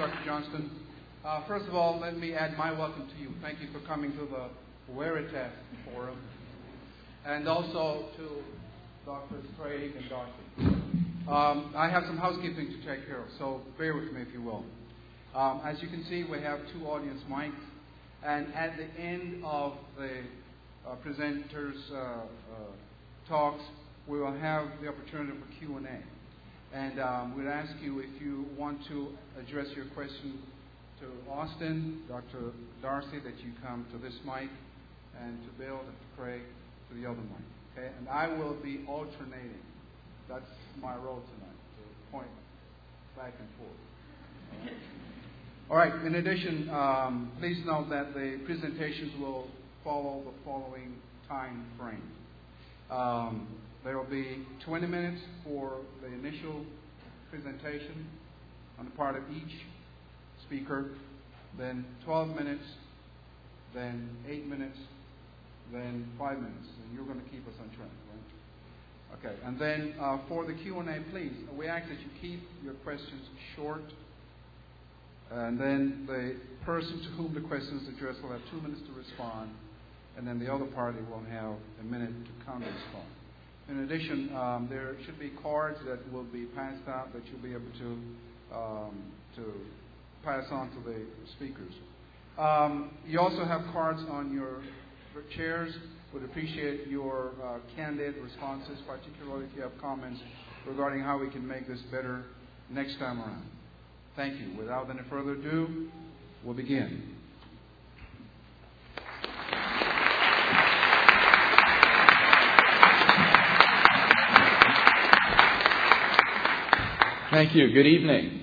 Dr. Johnston. Uh, first of all, let me add my welcome to you. Thank you for coming to the Veritas Forum. And also to Drs. Craig and Dacey. Um, I have some housekeeping to take care of, so bear with me if you will. Um, as you can see, we have two audience mics. And at the end of the uh, presenters' uh, uh, talks, we will have the opportunity for Q&A. And um, we'd ask you if you want to address your question to Austin, Dr. Dacey, that you come to this mic, and to Bill, and to Craig, to the other mic. Okay? And I will be alternating. That's my role tonight, to point back and forth. All right. In addition, um, please note that the presentations will follow the following time frame. Um, there will be 20 minutes for the initial presentation on the part of each speaker, then 12 minutes, then 8 minutes, then 5 minutes. And you're going to keep us on track, right? Okay. And then uh, for the Q&A, please, we ask that you keep your questions short. And then the person to whom the question is addressed will have two minutes to respond, and then the other party will have a minute to counter respond. In addition, um, there should be cards that will be passed out that you'll be able to um, to pass on to the speakers. Um, you also have cards on your chairs. Would appreciate your uh, candid responses, particularly if you have comments regarding how we can make this better next time around. Thank you. Without any further ado, we'll begin. Thank you. Good evening.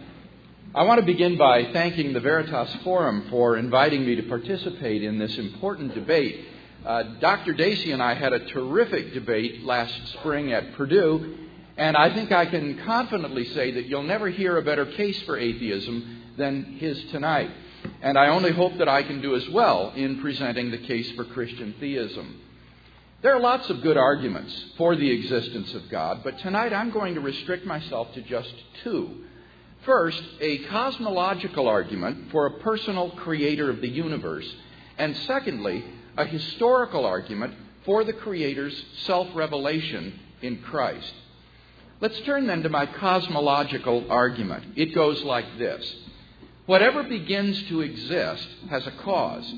I want to begin by thanking the Veritas Forum for inviting me to participate in this important debate. Uh, Dr. Dacey and I had a terrific debate last spring at Purdue, and I think I can confidently say that you'll never hear a better case for atheism than his tonight. And I only hope that I can do as well in presenting the case for Christian theism. There are lots of good arguments for the existence of God, but tonight I'm going to restrict myself to just two. First, a cosmological argument for a personal creator of the universe, and secondly, a historical argument for the Creator's self revelation in Christ. Let's turn then to my cosmological argument. It goes like this Whatever begins to exist has a cause.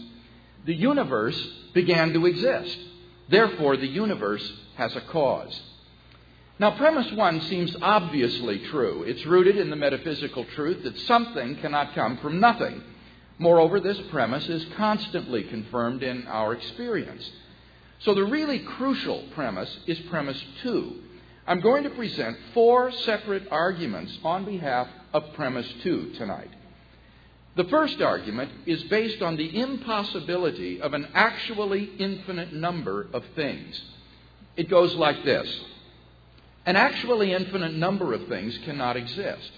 The universe began to exist. Therefore, the universe has a cause. Now, premise one seems obviously true. It's rooted in the metaphysical truth that something cannot come from nothing. Moreover, this premise is constantly confirmed in our experience. So, the really crucial premise is premise two. I'm going to present four separate arguments on behalf of premise two tonight. The first argument is based on the impossibility of an actually infinite number of things. It goes like this An actually infinite number of things cannot exist.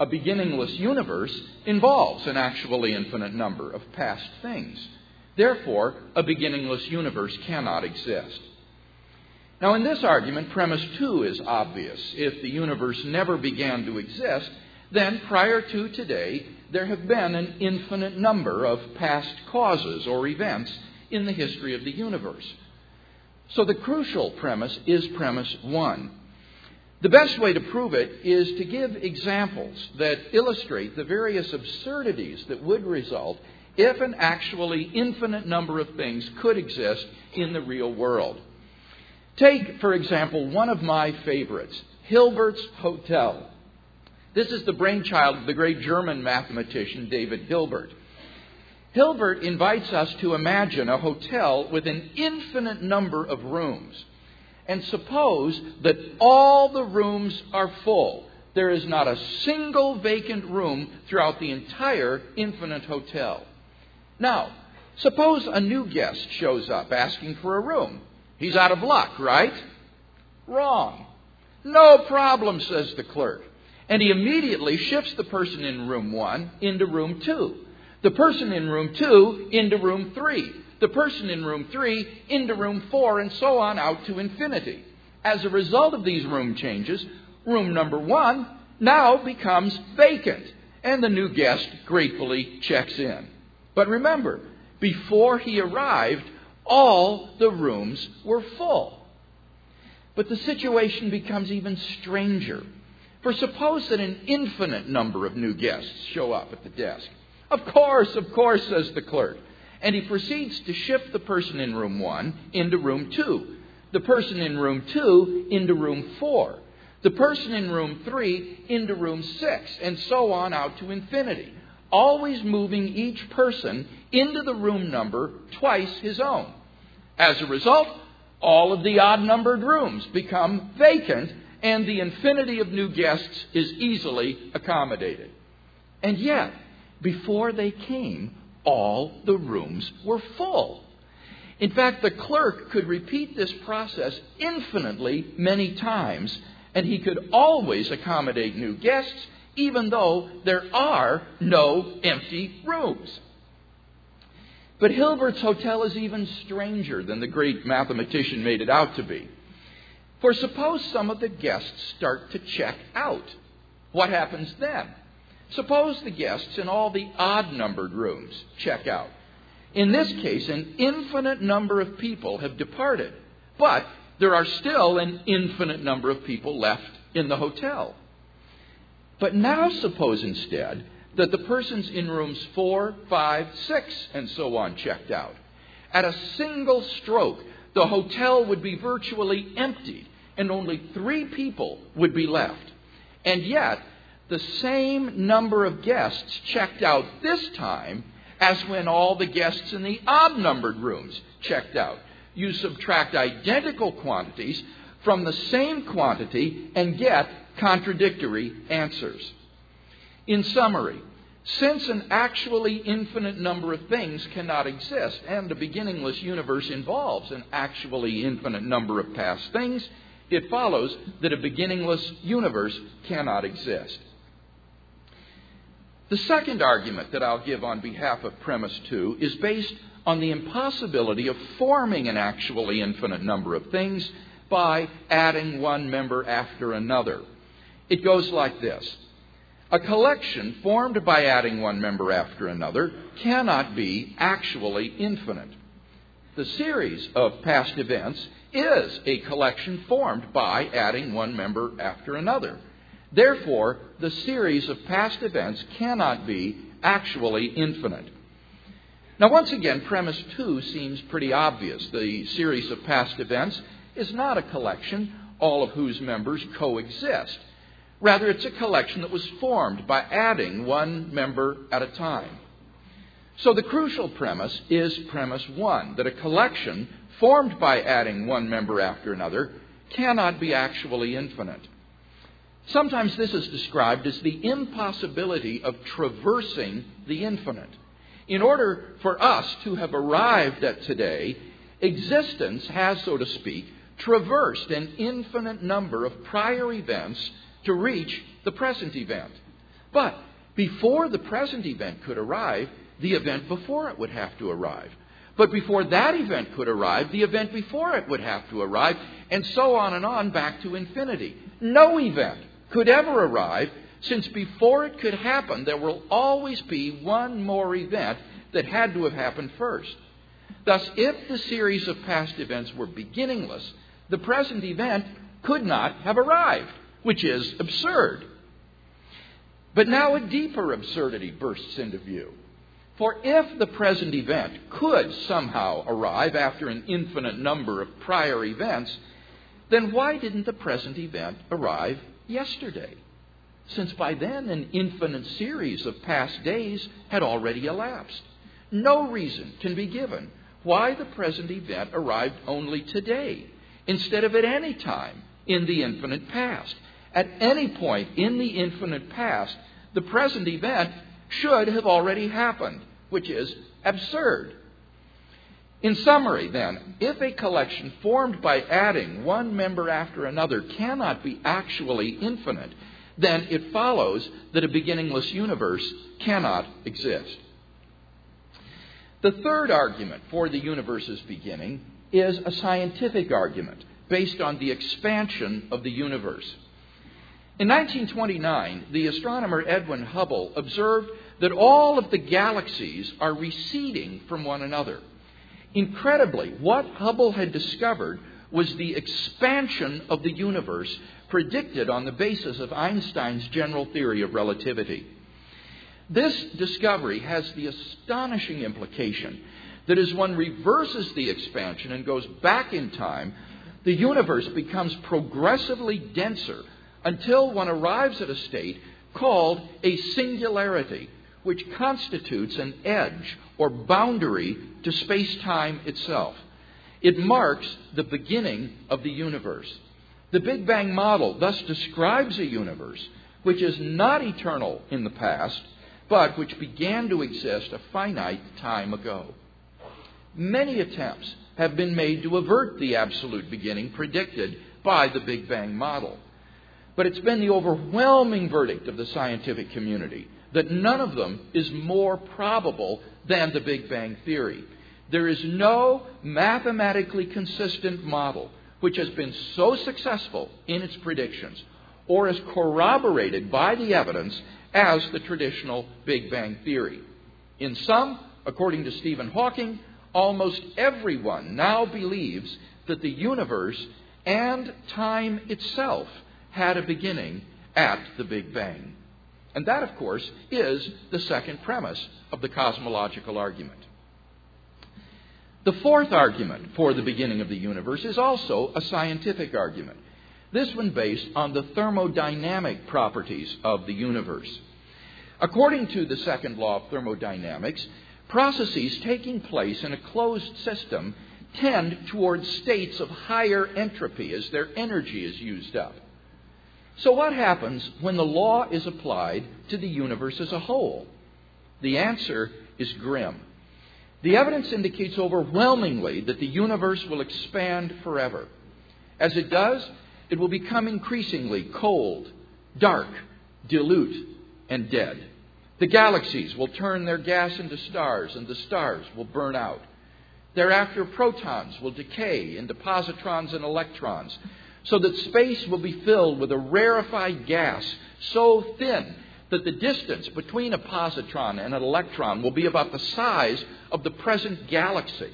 A beginningless universe involves an actually infinite number of past things. Therefore, a beginningless universe cannot exist. Now, in this argument, premise two is obvious. If the universe never began to exist, then prior to today, there have been an infinite number of past causes or events in the history of the universe. So the crucial premise is premise one. The best way to prove it is to give examples that illustrate the various absurdities that would result if an actually infinite number of things could exist in the real world. Take, for example, one of my favorites, Hilbert's Hotel. This is the brainchild of the great German mathematician David Hilbert. Hilbert invites us to imagine a hotel with an infinite number of rooms. And suppose that all the rooms are full. There is not a single vacant room throughout the entire infinite hotel. Now, suppose a new guest shows up asking for a room. He's out of luck, right? Wrong. No problem, says the clerk. And he immediately shifts the person in room one into room two. The person in room two into room three. The person in room three into room four, and so on out to infinity. As a result of these room changes, room number one now becomes vacant. and the new guest gratefully checks in. But remember, before he arrived, all the rooms were full. But the situation becomes even stranger. For suppose that an infinite number of new guests show up at the desk. Of course, of course, says the clerk. And he proceeds to shift the person in room one into room two, the person in room two into room four, the person in room three into room six, and so on out to infinity, always moving each person into the room number twice his own. As a result, all of the odd numbered rooms become vacant, and the infinity of new guests is easily accommodated. And yet, before they came, all the rooms were full. In fact, the clerk could repeat this process infinitely many times, and he could always accommodate new guests, even though there are no empty rooms. But Hilbert's Hotel is even stranger than the great mathematician made it out to be. For suppose some of the guests start to check out. What happens then? Suppose the guests in all the odd numbered rooms check out. In this case, an infinite number of people have departed, but there are still an infinite number of people left in the hotel. But now suppose instead that the persons in rooms four, five, six, and so on checked out. At a single stroke, the hotel would be virtually emptied and only three people would be left. And yet, the same number of guests checked out this time as when all the guests in the odd numbered rooms checked out. You subtract identical quantities from the same quantity and get contradictory answers. In summary, since an actually infinite number of things cannot exist, and the beginningless universe involves an actually infinite number of past things, it follows that a beginningless universe cannot exist. The second argument that I'll give on behalf of premise two is based on the impossibility of forming an actually infinite number of things by adding one member after another. It goes like this a collection formed by adding one member after another cannot be actually infinite. The series of past events is a collection formed by adding one member after another. Therefore, the series of past events cannot be actually infinite. Now, once again, premise two seems pretty obvious. The series of past events is not a collection, all of whose members coexist. Rather, it's a collection that was formed by adding one member at a time. So the crucial premise is premise one that a collection formed by adding one member after another cannot be actually infinite. Sometimes this is described as the impossibility of traversing the infinite. In order for us to have arrived at today, existence has, so to speak, traversed an infinite number of prior events to reach the present event. But before the present event could arrive, the event before it would have to arrive. But before that event could arrive, the event before it would have to arrive, and so on and on back to infinity. No event could ever arrive, since before it could happen, there will always be one more event that had to have happened first. Thus, if the series of past events were beginningless, the present event could not have arrived which is absurd. But now a deeper absurdity bursts into view. For if the present event could somehow arrive after an infinite number of prior events, then why didn't the present event arrive yesterday? Since by then an infinite series of past days had already elapsed. No reason can be given why the present event arrived only today instead of at any time in the infinite past at any point in the infinite past, the present event should have already happened, which is absurd. In summary, then, if a collection formed by adding one member after another cannot be actually infinite, then it follows that a beginningless universe cannot exist. The third argument for the universe's beginning is a scientific argument based on the expansion of the universe. In 1929, the astronomer Edwin Hubble observed that all of the galaxies are receding from one another. Incredibly, what Hubble had discovered was the expansion of the universe predicted on the basis of Einstein's general theory of relativity. This discovery has the astonishing implication that as one reverses the expansion and goes back in time, the universe becomes progressively denser until one arrives at a state called a singularity, which constitutes an edge or boundary to space time itself. It marks the beginning of the universe. The Big Bang model thus describes a universe which is not eternal in the past, but which began to exist a finite time ago. Many attempts have been made to avert the absolute beginning predicted by the Big Bang model. But it's been the overwhelming verdict of the scientific community that none of them is more probable than the Big Bang theory. There is no mathematically consistent model which has been so successful in its predictions or is corroborated by the evidence as the traditional Big Bang theory. In sum, according to Stephen Hawking, almost everyone now believes that the universe and time itself had a beginning at the Big Bang. And that, of course, is the second premise of the cosmological argument. The fourth argument for the beginning of the universe is also a scientific argument, this one based on the thermodynamic properties of the universe. According to the second law of thermodynamics, processes taking place in a closed system tend towards states of higher entropy as their energy is used up. So, what happens when the law is applied to the universe as a whole? The answer is grim. The evidence indicates overwhelmingly that the universe will expand forever. As it does, it will become increasingly cold, dark, dilute, and dead. The galaxies will turn their gas into stars, and the stars will burn out. Thereafter, protons will decay into positrons and electrons, so that space will be filled with a rarefied gas so thin that the distance between a positron and an electron will be about the size of the present galaxy.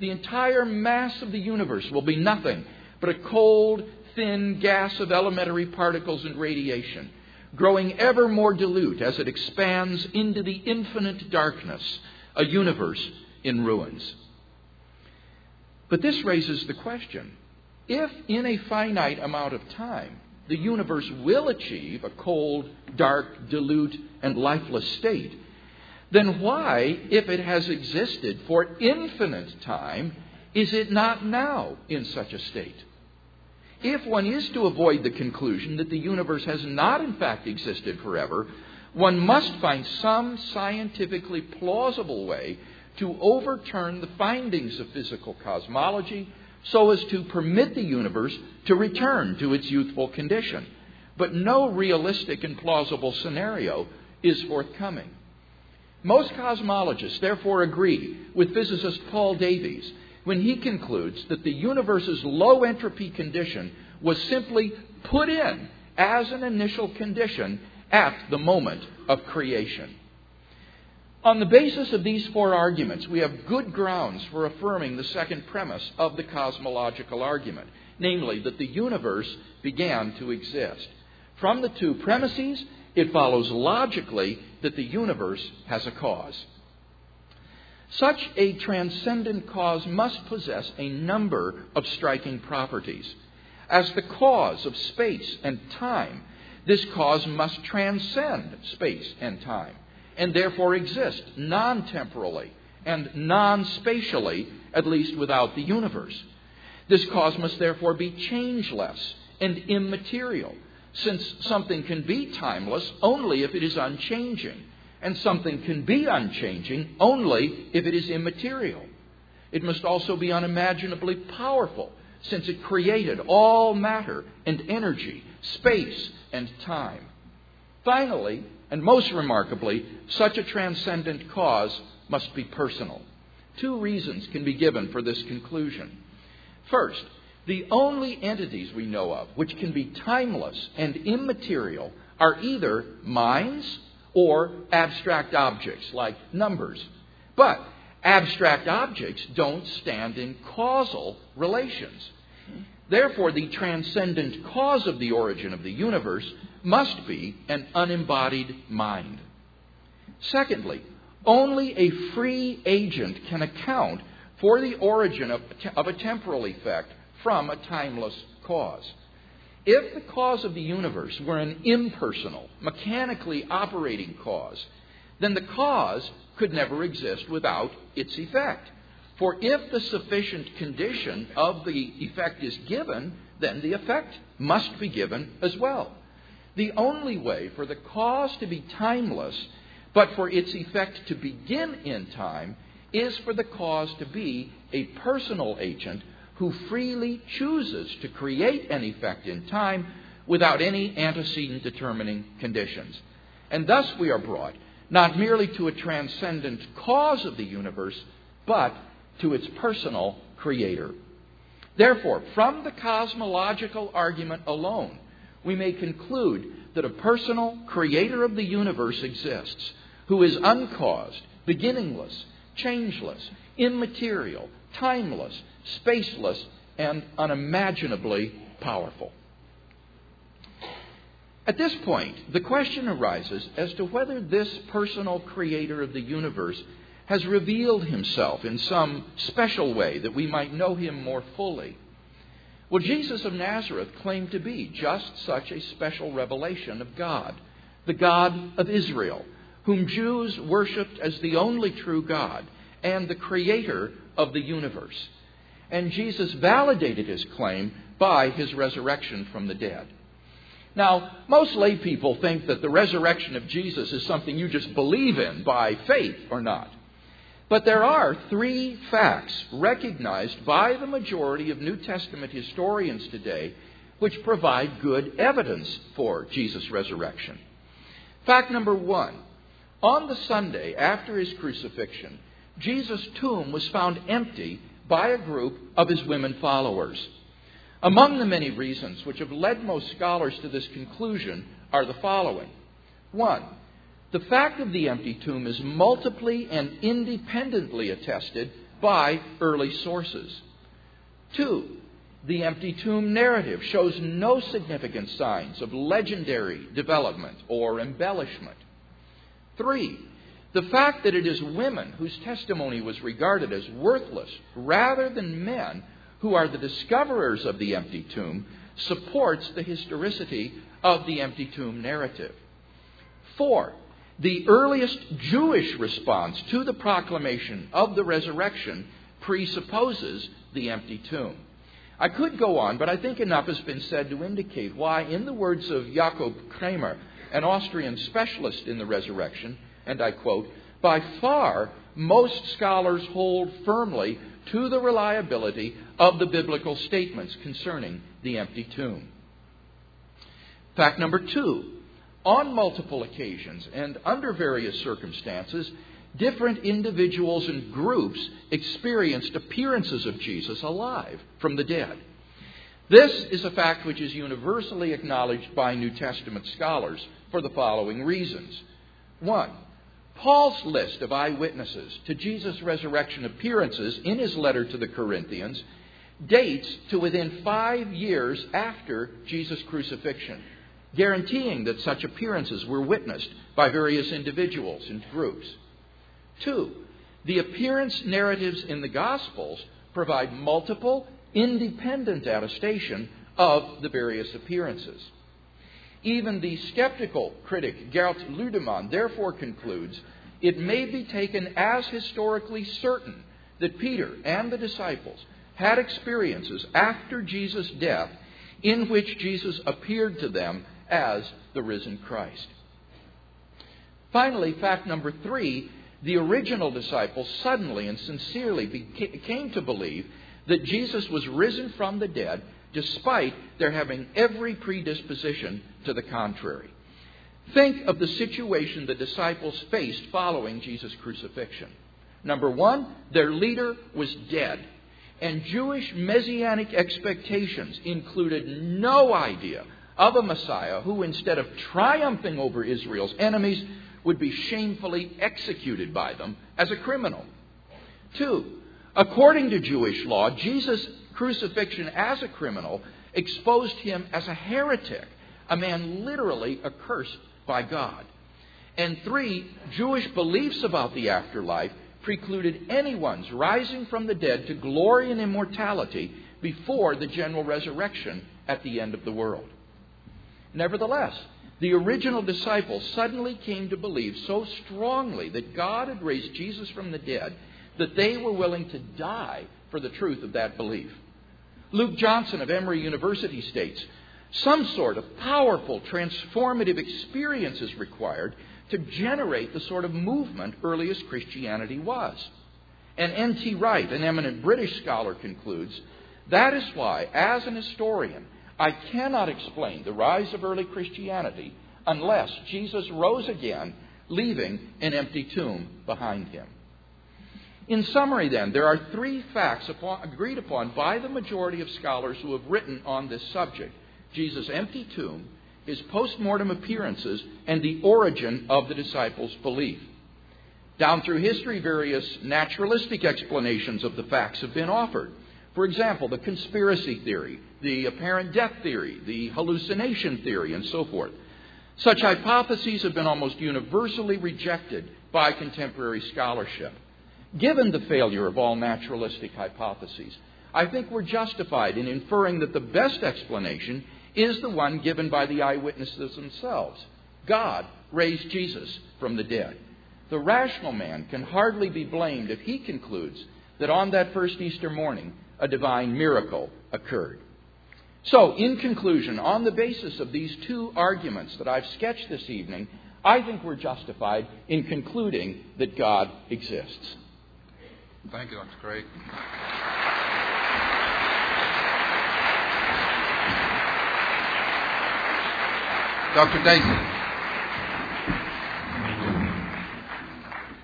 The entire mass of the universe will be nothing but a cold, thin gas of elementary particles and radiation, growing ever more dilute as it expands into the infinite darkness, a universe in ruins. But this raises the question if in a finite amount of time the universe will achieve a cold, dark, dilute, and lifeless state, then why, if it has existed for infinite time, is it not now in such a state? If one is to avoid the conclusion that the universe has not in fact existed forever, one must find some scientifically plausible way to overturn the findings of physical cosmology so as to permit the universe to return to its youthful condition. But no realistic and plausible scenario is forthcoming. Most cosmologists therefore agree with physicist Paul Davies when he concludes that the universe's low entropy condition was simply put in as an initial condition at the moment of creation. On the basis of these four arguments, we have good grounds for affirming the second premise of the cosmological argument, namely that the universe began to exist. From the two premises, it follows logically that the universe has a cause. Such a transcendent cause must possess a number of striking properties. As the cause of space and time, this cause must transcend space and time and therefore exist non temporally and non spatially, at least without the universe. This cause must therefore be changeless and immaterial, since something can be timeless only if it is unchanging, and something can be unchanging only if it is immaterial. It must also be unimaginably powerful, since it created all matter and energy, space and time. Finally, and most remarkably, such a transcendent cause must be personal. Two reasons can be given for this conclusion. First, The only entities we know of which can be timeless and immaterial are either minds or abstract objects like numbers. But abstract objects don't stand in causal relations. Therefore, the transcendent cause of the origin of the universe must be an unembodied mind. Secondly, only a free agent can account for the origin of, of a temporal effect from a timeless cause. If the cause of the universe were an impersonal, mechanically operating cause, then the cause could never exist without its effect. For if the sufficient condition of the effect is given, then the effect must be given as well. The only way for the cause to be timeless, but for its effect to begin in time, is for the cause to be a personal agent who freely chooses to create an effect in time without any antecedent determining conditions. And thus we are brought not merely to a transcendent cause of the universe, but to its personal creator. Therefore, from the cosmological argument alone, we may conclude that a personal creator of the universe exists who is uncaused, beginningless, changeless, immaterial, timeless, spaceless, and unimaginably powerful. At this point, the question arises as to whether this personal creator of the universe has revealed himself in some special way that we might know him more fully. Well, Jesus of Nazareth claimed to be just such a special revelation of God, the God of Israel, whom Jews worshiped as the only true God and the creator of the universe. And Jesus validated his claim by his resurrection from the dead. Now, most lay people think that the resurrection of Jesus is something you just believe in by faith or not. But there are three facts recognized by the majority of New Testament historians today which provide good evidence for Jesus' resurrection. Fact number one on the Sunday after his crucifixion, Jesus' tomb was found empty by a group of his women followers. Among the many reasons which have led most scholars to this conclusion are the following. One, the fact of the empty tomb is multiply and independently attested by early sources. Two, the empty tomb narrative shows no significant signs of legendary development or embellishment. Three, the fact that it is women whose testimony was regarded as worthless rather than men who are the discoverers of the empty tomb supports the historicity of the empty tomb narrative. Four, the earliest Jewish response to the proclamation of the resurrection presupposes the empty tomb. I could go on, but I think enough has been said to indicate why, in the words of Jakob Kremer, an Austrian specialist in the resurrection, and I quote, by far most scholars hold firmly to the reliability of the biblical statements concerning the empty tomb. Fact number two on multiple occasions and under various circumstances, different individuals and groups experienced appearances of Jesus alive from the dead. This is a fact which is universally acknowledged by New Testament scholars for the following reasons. One, Paul's list of eyewitnesses to Jesus' resurrection appearances in his letter to the Corinthians dates to within five years after Jesus' crucifixion guaranteeing that such appearances were witnessed by various individuals and groups. Two, the appearance narratives in the Gospels provide multiple, independent attestation of the various appearances. Even the skeptical critic Gert Ludemann therefore concludes it may be taken as historically certain that Peter and the disciples had experiences after Jesus' death in which Jesus appeared to them as the risen Christ. Finally, fact number three the original disciples suddenly and sincerely came to believe that Jesus was risen from the dead despite their having every predisposition to the contrary. Think of the situation the disciples faced following Jesus' crucifixion. Number one, their leader was dead. And Jewish messianic expectations included no idea of a Messiah who, instead of triumphing over Israel's enemies, would be shamefully executed by them as a criminal. Two, according to Jewish law, Jesus' crucifixion as a criminal exposed him as a heretic, a man literally accursed by God. And three, Jewish beliefs about the afterlife precluded anyone's rising from the dead to glory and immortality before the general resurrection at the end of the world. Nevertheless, the original disciples suddenly came to believe so strongly that God had raised Jesus from the dead that they were willing to die for the truth of that belief. Luke Johnson of Emory University states some sort of powerful, transformative experience is required to generate the sort of movement earliest Christianity was. And N.T. Wright, an eminent British scholar, concludes that is why, as an historian, I cannot explain the rise of early Christianity unless Jesus rose again, leaving an empty tomb behind him. In summary, then, there are three facts upon, agreed upon by the majority of scholars who have written on this subject Jesus' empty tomb, his post mortem appearances, and the origin of the disciples' belief. Down through history, various naturalistic explanations of the facts have been offered. For example, the conspiracy theory, the apparent death theory, the hallucination theory, and so forth. Such hypotheses have been almost universally rejected by contemporary scholarship. Given the failure of all naturalistic hypotheses, I think we're justified in inferring that the best explanation is the one given by the eyewitnesses themselves. God raised Jesus from the dead. The rational man can hardly be blamed if he concludes that on that first Easter morning, a divine miracle occurred. So, in conclusion, on the basis of these two arguments that I've sketched this evening, I think we're justified in concluding that God exists. Thank you, Dr. Craig. Dr. Dacey.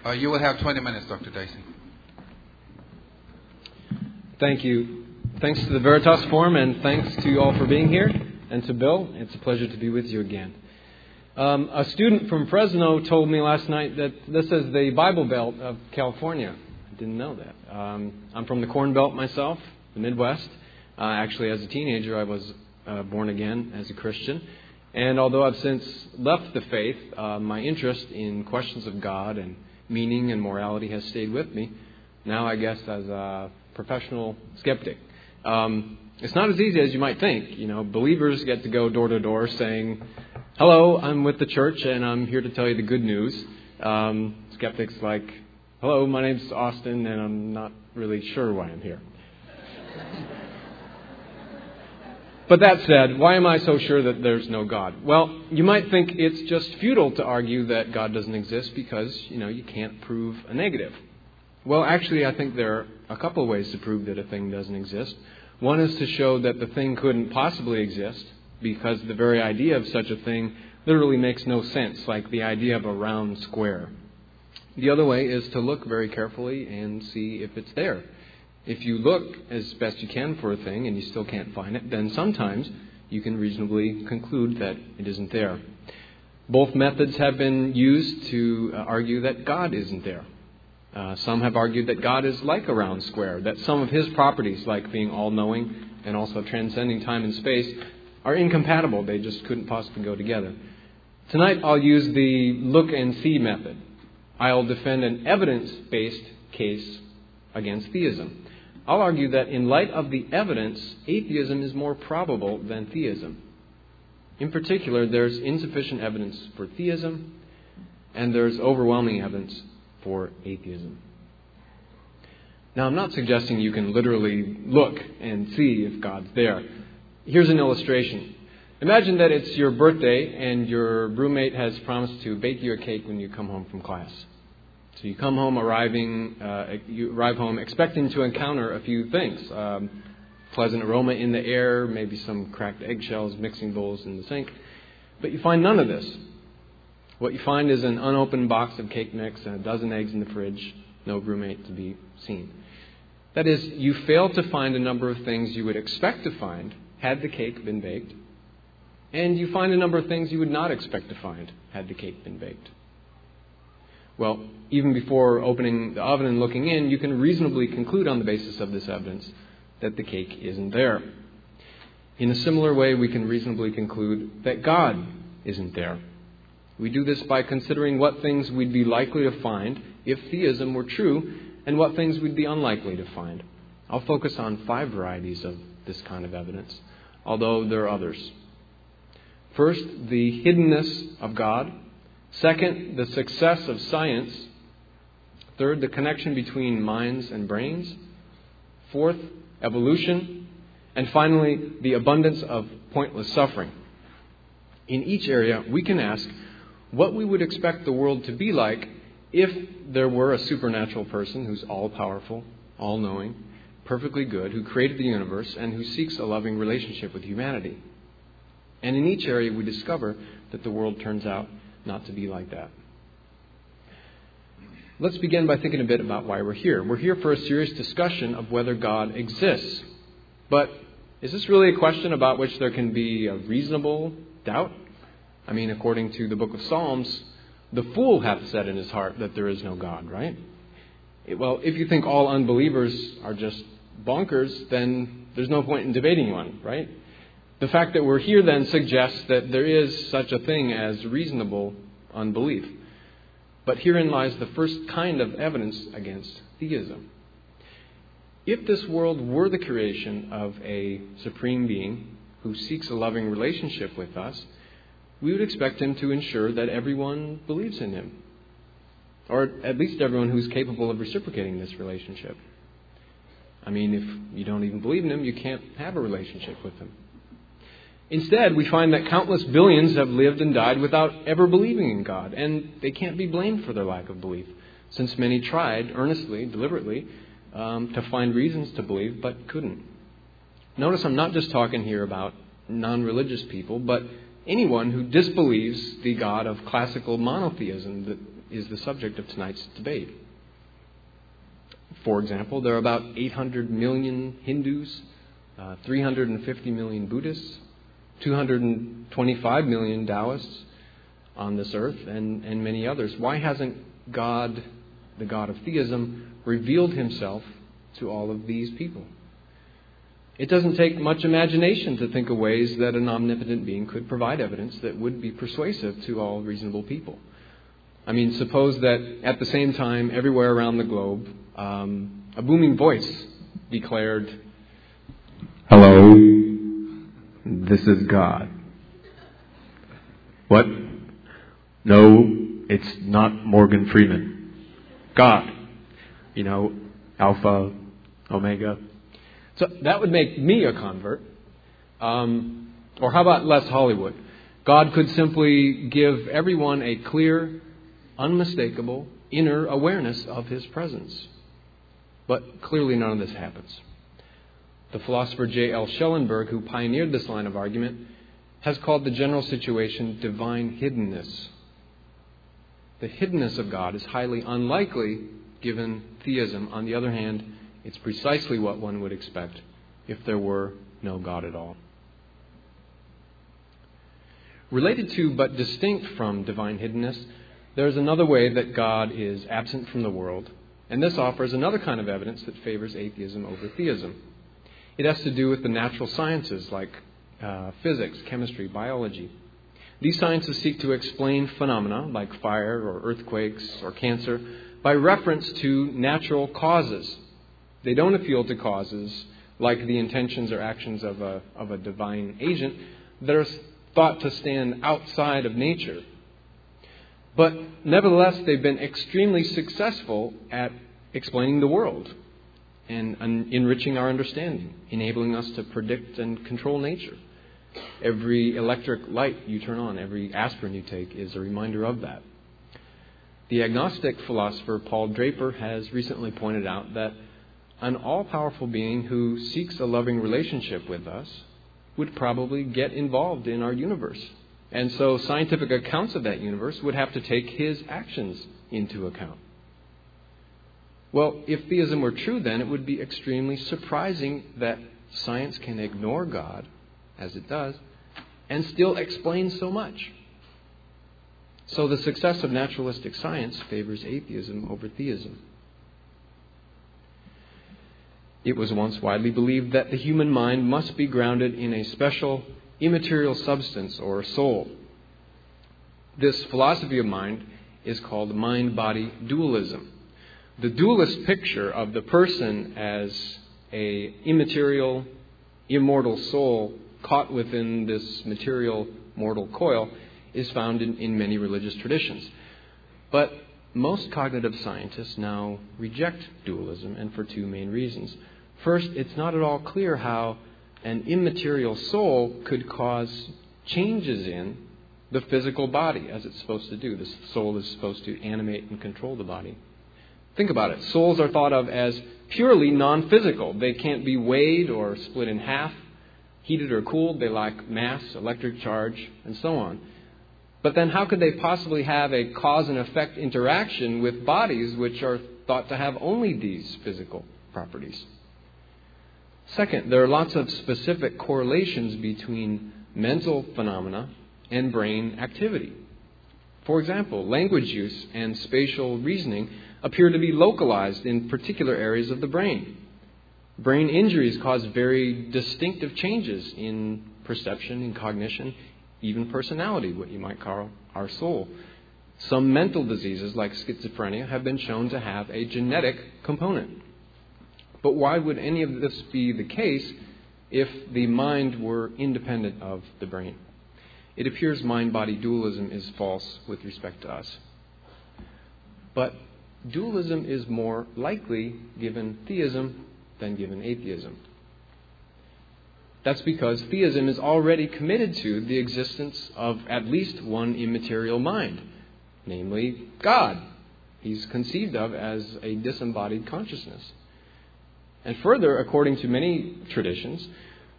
Uh, you will have 20 minutes, Dr. Dacey. Thank you. Thanks to the Veritas Forum, and thanks to you all for being here, and to Bill. It's a pleasure to be with you again. Um, a student from Fresno told me last night that this is the Bible Belt of California. I didn't know that. Um, I'm from the Corn Belt myself, the Midwest. Uh, actually, as a teenager, I was uh, born again as a Christian. And although I've since left the faith, uh, my interest in questions of God and meaning and morality has stayed with me. Now, I guess, as a professional skeptic. Um, it's not as easy as you might think. You know, believers get to go door to door saying, "Hello, I'm with the church, and I'm here to tell you the good news." Um, skeptics like, "Hello, my name's Austin, and I'm not really sure why I'm here." But that said, why am I so sure that there's no God? Well, you might think it's just futile to argue that God doesn't exist because, you know, you can't prove a negative. Well, actually, I think there a couple of ways to prove that a thing doesn't exist. One is to show that the thing couldn't possibly exist because the very idea of such a thing literally makes no sense, like the idea of a round square. The other way is to look very carefully and see if it's there. If you look as best you can for a thing and you still can't find it, then sometimes you can reasonably conclude that it isn't there. Both methods have been used to uh, argue that God isn't there. Uh, some have argued that God is like a round square, that some of his properties, like being all knowing and also transcending time and space, are incompatible. They just couldn't possibly go together. Tonight I'll use the look and see method. I'll defend an evidence based case against theism. I'll argue that in light of the evidence, atheism is more probable than theism. In particular, there's insufficient evidence for theism, and there's overwhelming evidence for atheism. Now, I'm not suggesting you can literally look and see if God's there. Here's an illustration. Imagine that it's your birthday and your roommate has promised to bake you a cake when you come home from class. So you come home arriving, uh, you arrive home expecting to encounter a few things. Um, pleasant aroma in the air, maybe some cracked eggshells, mixing bowls in the sink. But you find none of this. What you find is an unopened box of cake mix and a dozen eggs in the fridge, no roommate to be seen. That is, you fail to find a number of things you would expect to find had the cake been baked, and you find a number of things you would not expect to find had the cake been baked. Well, even before opening the oven and looking in, you can reasonably conclude on the basis of this evidence that the cake isn't there. In a similar way, we can reasonably conclude that God isn't there. We do this by considering what things we'd be likely to find if theism were true and what things we'd be unlikely to find. I'll focus on five varieties of this kind of evidence, although there are others. First, the hiddenness of God. Second, the success of science. Third, the connection between minds and brains. Fourth, evolution. And finally, the abundance of pointless suffering. In each area, we can ask what we would expect the world to be like if there were a supernatural person who's all powerful, all knowing, perfectly good, who created the universe, and who seeks a loving relationship with humanity. And in each area, we discover that the world turns out not to be like that. Let's begin by thinking a bit about why we're here. We're here for a serious discussion of whether God exists. But is this really a question about which there can be a reasonable doubt? I mean, according to the book of Psalms, the fool hath said in his heart that there is no God, right? Well, if you think all unbelievers are just bonkers, then there's no point in debating one, right? The fact that we're here then suggests that there is such a thing as reasonable unbelief. But herein lies the first kind of evidence against theism. If this world were the creation of a supreme being who seeks a loving relationship with us, we would expect him to ensure that everyone believes in him, or at least everyone who's capable of reciprocating this relationship. I mean, if you don't even believe in him, you can't have a relationship with him. Instead, we find that countless billions have lived and died without ever believing in God, and they can't be blamed for their lack of belief, since many tried earnestly, deliberately, um, to find reasons to believe, but couldn't. Notice I'm not just talking here about non religious people, but anyone who disbelieves the God of classical monotheism that is the subject of tonight's debate. For example, there are about 800 million Hindus, uh, 350 million Buddhists, 225 million Taoists on this earth, and, and many others. Why hasn't God, the God of theism, revealed himself to all of these people? It doesn't take much imagination to think of ways that an omnipotent being could provide evidence that would be persuasive to all reasonable people. I mean, suppose that at the same time, everywhere around the globe, um, a booming voice declared, Hello, this is God. What? No, it's not Morgan Freeman. God. You know, Alpha, Omega, so that would make me a convert. Um, or how about less Hollywood? God could simply give everyone a clear, unmistakable inner awareness of his presence. But clearly, none of this happens. The philosopher J.L. Schellenberg, who pioneered this line of argument, has called the general situation divine hiddenness. The hiddenness of God is highly unlikely given theism. On the other hand, it's precisely what one would expect if there were no God at all. Related to but distinct from divine hiddenness, there is another way that God is absent from the world, and this offers another kind of evidence that favors atheism over theism. It has to do with the natural sciences like uh, physics, chemistry, biology. These sciences seek to explain phenomena like fire or earthquakes or cancer by reference to natural causes they don't appeal to causes like the intentions or actions of a, of a divine agent that are thought to stand outside of nature. But nevertheless, they've been extremely successful at explaining the world and, enriching our understanding, enabling us to predict and control nature. Every electric light you turn on, every aspirin you take is a reminder of that. The agnostic philosopher Paul Draper has recently pointed out that an all powerful being who seeks a loving relationship with us would probably get involved in our universe. And so scientific accounts of that universe would have to take his actions into account. Well, if theism were true, then it would be extremely surprising that science can ignore God, as it does, and still explain so much. So the success of naturalistic science favors atheism over theism. It was once widely believed that the human mind must be grounded in a special immaterial substance or soul. This philosophy of mind is called mind body dualism. The dualist picture of the person as a immaterial, immortal soul caught within this material mortal coil is found in, in many religious traditions. But most cognitive scientists now reject dualism, and for two main reasons. First, it's not at all clear how an immaterial soul could cause changes in the physical body as it's supposed to do. The soul is supposed to animate and control the body. Think about it. Souls are thought of as purely non physical. They can't be weighed or split in half, heated or cooled. They lack mass, electric charge, and so on. But then, how could they possibly have a cause and effect interaction with bodies which are thought to have only these physical properties? Second, there are lots of specific correlations between mental phenomena and brain activity. For example, language use and spatial reasoning appear to be localized in particular areas of the brain. Brain injuries cause very distinctive changes in perception, in cognition, even personality, what you might call our soul. Some mental diseases, like schizophrenia, have been shown to have a genetic component. But why would any of this be the case if the mind were independent of the brain? It appears mind body dualism is false with respect to us. But dualism is more likely given theism than given atheism. That's because theism is already committed to the existence of at least one immaterial mind, namely God. He's conceived of as a disembodied consciousness. And further, according to many traditions,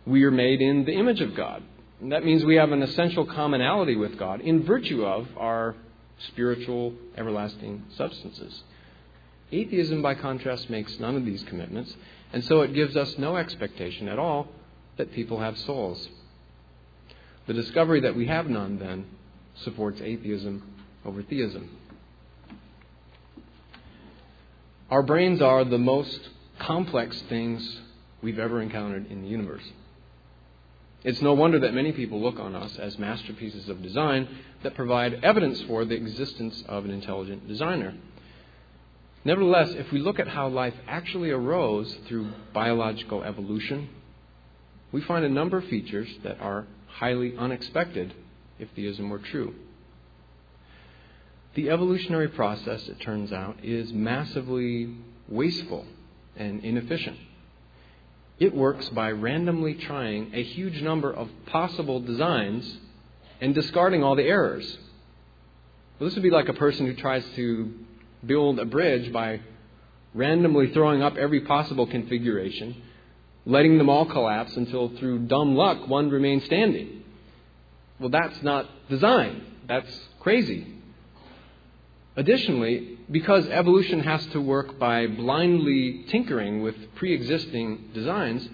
we are made in the image of God. And that means we have an essential commonality with God in virtue of our spiritual, everlasting substances. Atheism, by contrast, makes none of these commitments, and so it gives us no expectation at all that people have souls. The discovery that we have none, then, supports atheism over theism. Our brains are the most complex things we've ever encountered in the universe. It's no wonder that many people look on us as masterpieces of design that provide evidence for the existence of an intelligent designer. Nevertheless, if we look at how life actually arose through biological evolution, we find a number of features that are highly unexpected if theism were true. The evolutionary process, it turns out, is massively wasteful and inefficient. It works by randomly trying a huge number of possible designs and discarding all the errors. Well, this would be like a person who tries to build a bridge by randomly throwing up every possible configuration, letting them all collapse until through dumb luck one remains standing. Well, that's not design. That's crazy. Additionally, because evolution has to work by blindly tinkering with pre existing designs,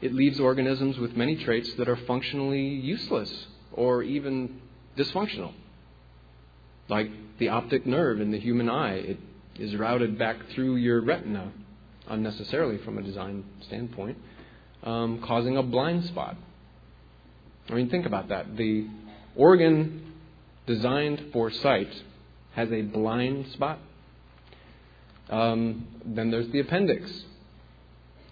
it leaves organisms with many traits that are functionally useless or even dysfunctional. Like the optic nerve in the human eye, it is routed back through your retina unnecessarily from a design standpoint, um, causing a blind spot. I mean, think about that. The organ designed for sight has a blind spot. Um, then there's the appendix.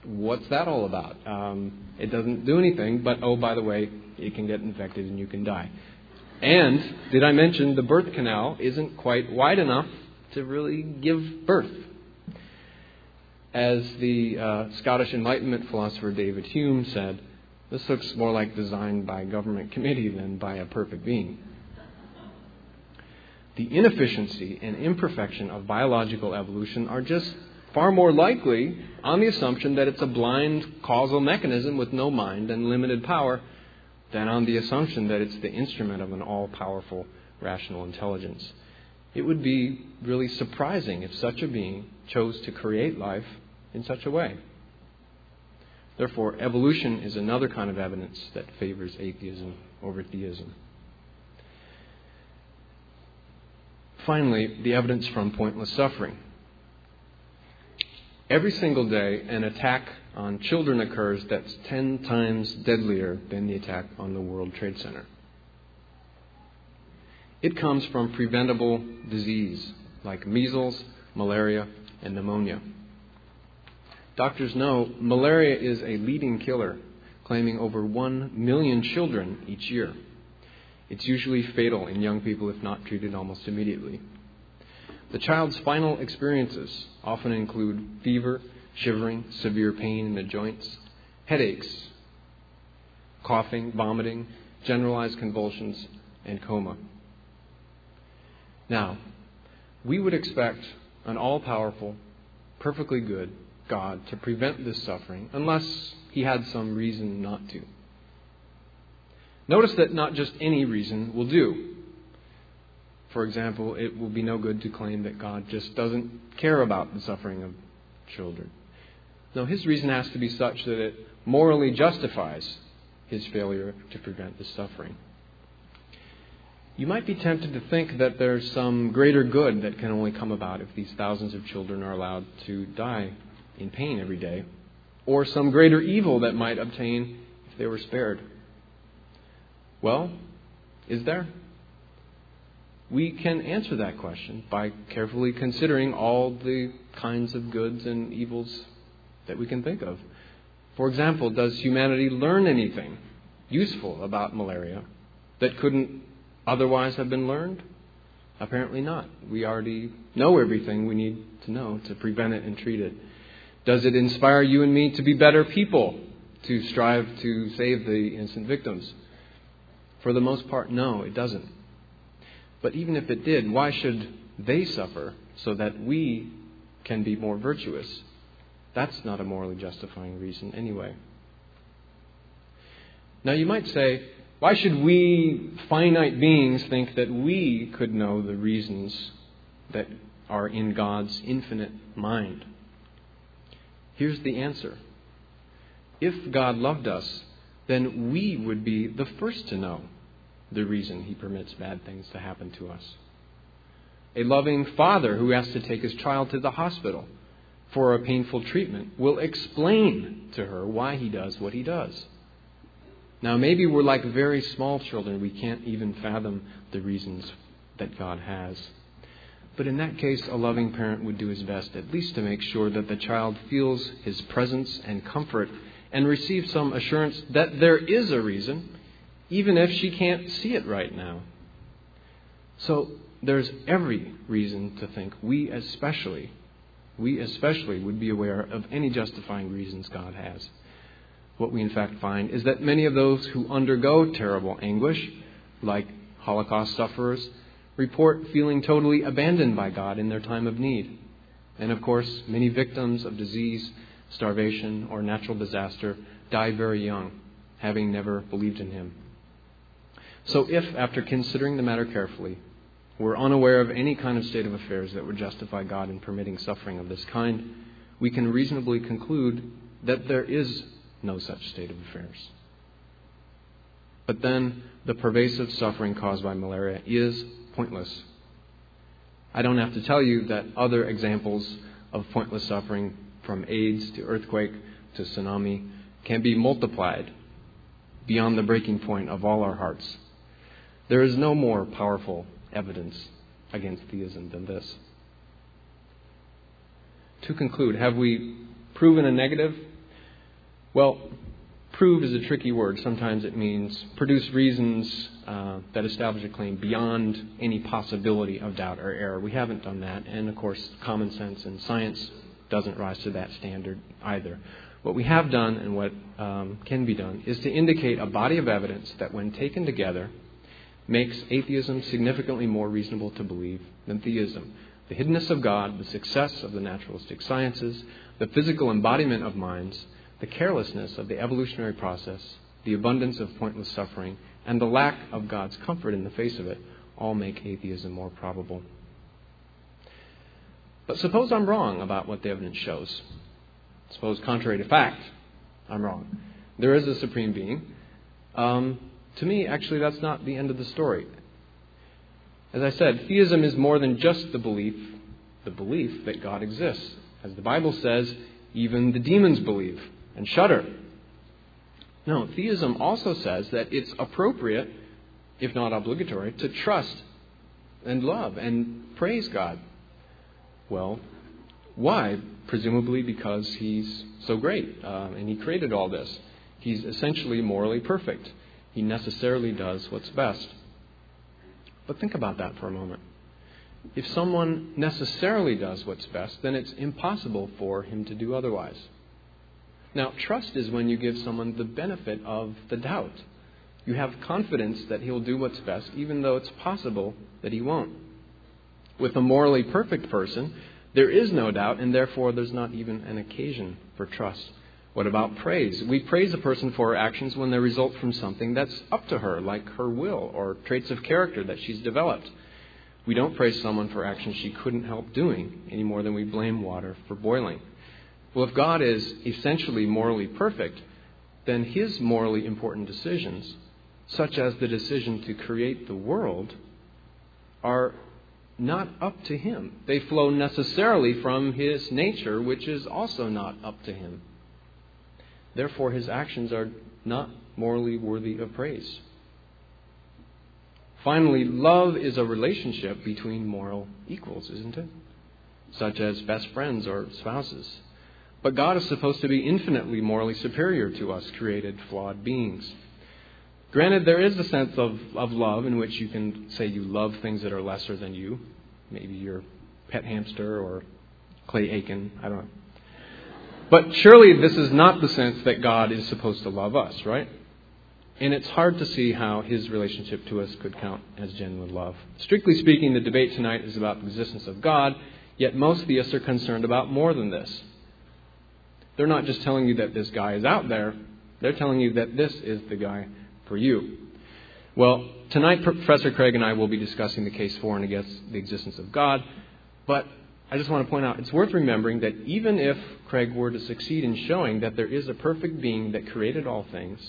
What's that all about? Um, it doesn't do anything, but oh, by the way, it can get infected and you can die. And did I mention the birth canal isn't quite wide enough to really give birth? As the uh, Scottish Enlightenment philosopher David Hume said, this looks more like design by a government committee than by a perfect being the inefficiency and imperfection of biological evolution are just far more likely on the assumption that it's a blind causal mechanism with no mind and limited power than on the assumption that it's the instrument of an all powerful rational intelligence. It would be really surprising if such a being chose to create life in such a way. Therefore, evolution is another kind of evidence that favors atheism over theism. Finally, the evidence from pointless suffering. Every single day, an attack on children occurs that's 10 times deadlier than the attack on the World Trade Center. It comes from preventable disease like measles, malaria, and pneumonia. Doctors know malaria is a leading killer, claiming over 1 million children each year. It's usually fatal in young people if not treated almost immediately. The child's final experiences often include fever, shivering, severe pain in the joints, headaches, coughing, vomiting, generalized convulsions, and coma. Now, we would expect an all powerful, perfectly good God to prevent this suffering unless he had some reason not to. Notice that not just any reason will do. For example, it will be no good to claim that God just doesn't care about the suffering of children. No, his reason has to be such that it morally justifies his failure to prevent the suffering. You might be tempted to think that there's some greater good that can only come about if these thousands of children are allowed to die in pain every day, or some greater evil that might obtain if they were spared. Well, is there? We can answer that question by carefully considering all the kinds of goods and evils that we can think of. For example, does humanity learn anything useful about malaria that couldn't otherwise have been learned? Apparently not. We already know everything we need to know to prevent it and treat it. Does it inspire you and me to be better people, to strive to save the innocent victims? For the most part, no, it doesn't. But even if it did, why should they suffer so that we can be more virtuous? That's not a morally justifying reason anyway. Now, you might say, why should we finite beings think that we could know the reasons that are in God's infinite mind? Here's the answer If God loved us, then we would be the first to know the reason He permits bad things to happen to us. A loving father who has to take his child to the hospital for a painful treatment will explain to her why he does what he does. Now, maybe we're like very small children. We can't even fathom the reasons that God has. But in that case, a loving parent would do his best, at least to make sure that the child feels his presence and comfort and receives some assurance that there is a reason, even if she can't see it right now. So there's every reason to think we especially, we especially would be aware of any justifying reasons God has. What we in fact find is that many of those who undergo terrible anguish, like Holocaust sufferers, report feeling totally abandoned by God in their time of need. And of course, many victims of disease, starvation, or natural disaster die very young, having never believed in Him. So, if, after considering the matter carefully, we're unaware of any kind of state of affairs that would justify God in permitting suffering of this kind, we can reasonably conclude that there is no such state of affairs. But then, the pervasive suffering caused by malaria is pointless. I don't have to tell you that other examples of pointless suffering, from AIDS to earthquake to tsunami, can be multiplied beyond the breaking point of all our hearts. There is no more powerful evidence against theism than this. To conclude, have we proven a negative? Well, prove is a tricky word. Sometimes it means produce reasons uh, that establish a claim beyond any possibility of doubt or error. We haven't done that, and of course, common sense and science doesn't rise to that standard either. What we have done and what um, can be done is to indicate a body of evidence that, when taken together, makes atheism significantly more reasonable to believe than theism. The hiddenness of God, the success of the naturalistic sciences, the physical embodiment of minds, the carelessness of the evolutionary process, the abundance of pointless suffering, and the lack of God's comfort in the face of it all make atheism more probable. But suppose I'm wrong about what the evidence shows. Suppose, contrary to fact, I'm wrong. There is a supreme being. Um, to me, actually, that's not the end of the story. As I said, theism is more than just the belief, the belief that God exists. As the Bible says, even the demons believe and shudder. No, theism also says that it's appropriate, if not obligatory, to trust and love and praise God. Well, why? Presumably because he's so great uh, and he created all this. He's essentially morally perfect. He necessarily does what's best. But think about that for a moment. If someone necessarily does what's best, then it's impossible for him to do otherwise. Now, trust is when you give someone the benefit of the doubt. You have confidence that he'll do what's best, even though it's possible that he won't. With a morally perfect person, there is no doubt, and therefore there's not even an occasion for trust. What about praise? We praise a person for her actions when they result from something that's up to her, like her will or traits of character that she's developed. We don't praise someone for actions she couldn't help doing any more than we blame water for boiling. Well, if God is essentially morally perfect, then his morally important decisions, such as the decision to create the world, are not up to him. They flow necessarily from his nature, which is also not up to him. Therefore, his actions are not morally worthy of praise. Finally, love is a relationship between moral equals, isn't it? Such as best friends or spouses. But God is supposed to be infinitely morally superior to us, created, flawed beings. Granted, there is a sense of, of love in which you can say you love things that are lesser than you. Maybe your pet hamster or Clay Aiken. I don't know. But surely this is not the sense that God is supposed to love us, right? And it's hard to see how his relationship to us could count as genuine love. Strictly speaking, the debate tonight is about the existence of God, yet most theists are concerned about more than this. They're not just telling you that this guy is out there, they're telling you that this is the guy for you. Well, tonight Professor Craig and I will be discussing the case for and against the existence of God, but I just want to point out it's worth remembering that even if Craig were to succeed in showing that there is a perfect being that created all things,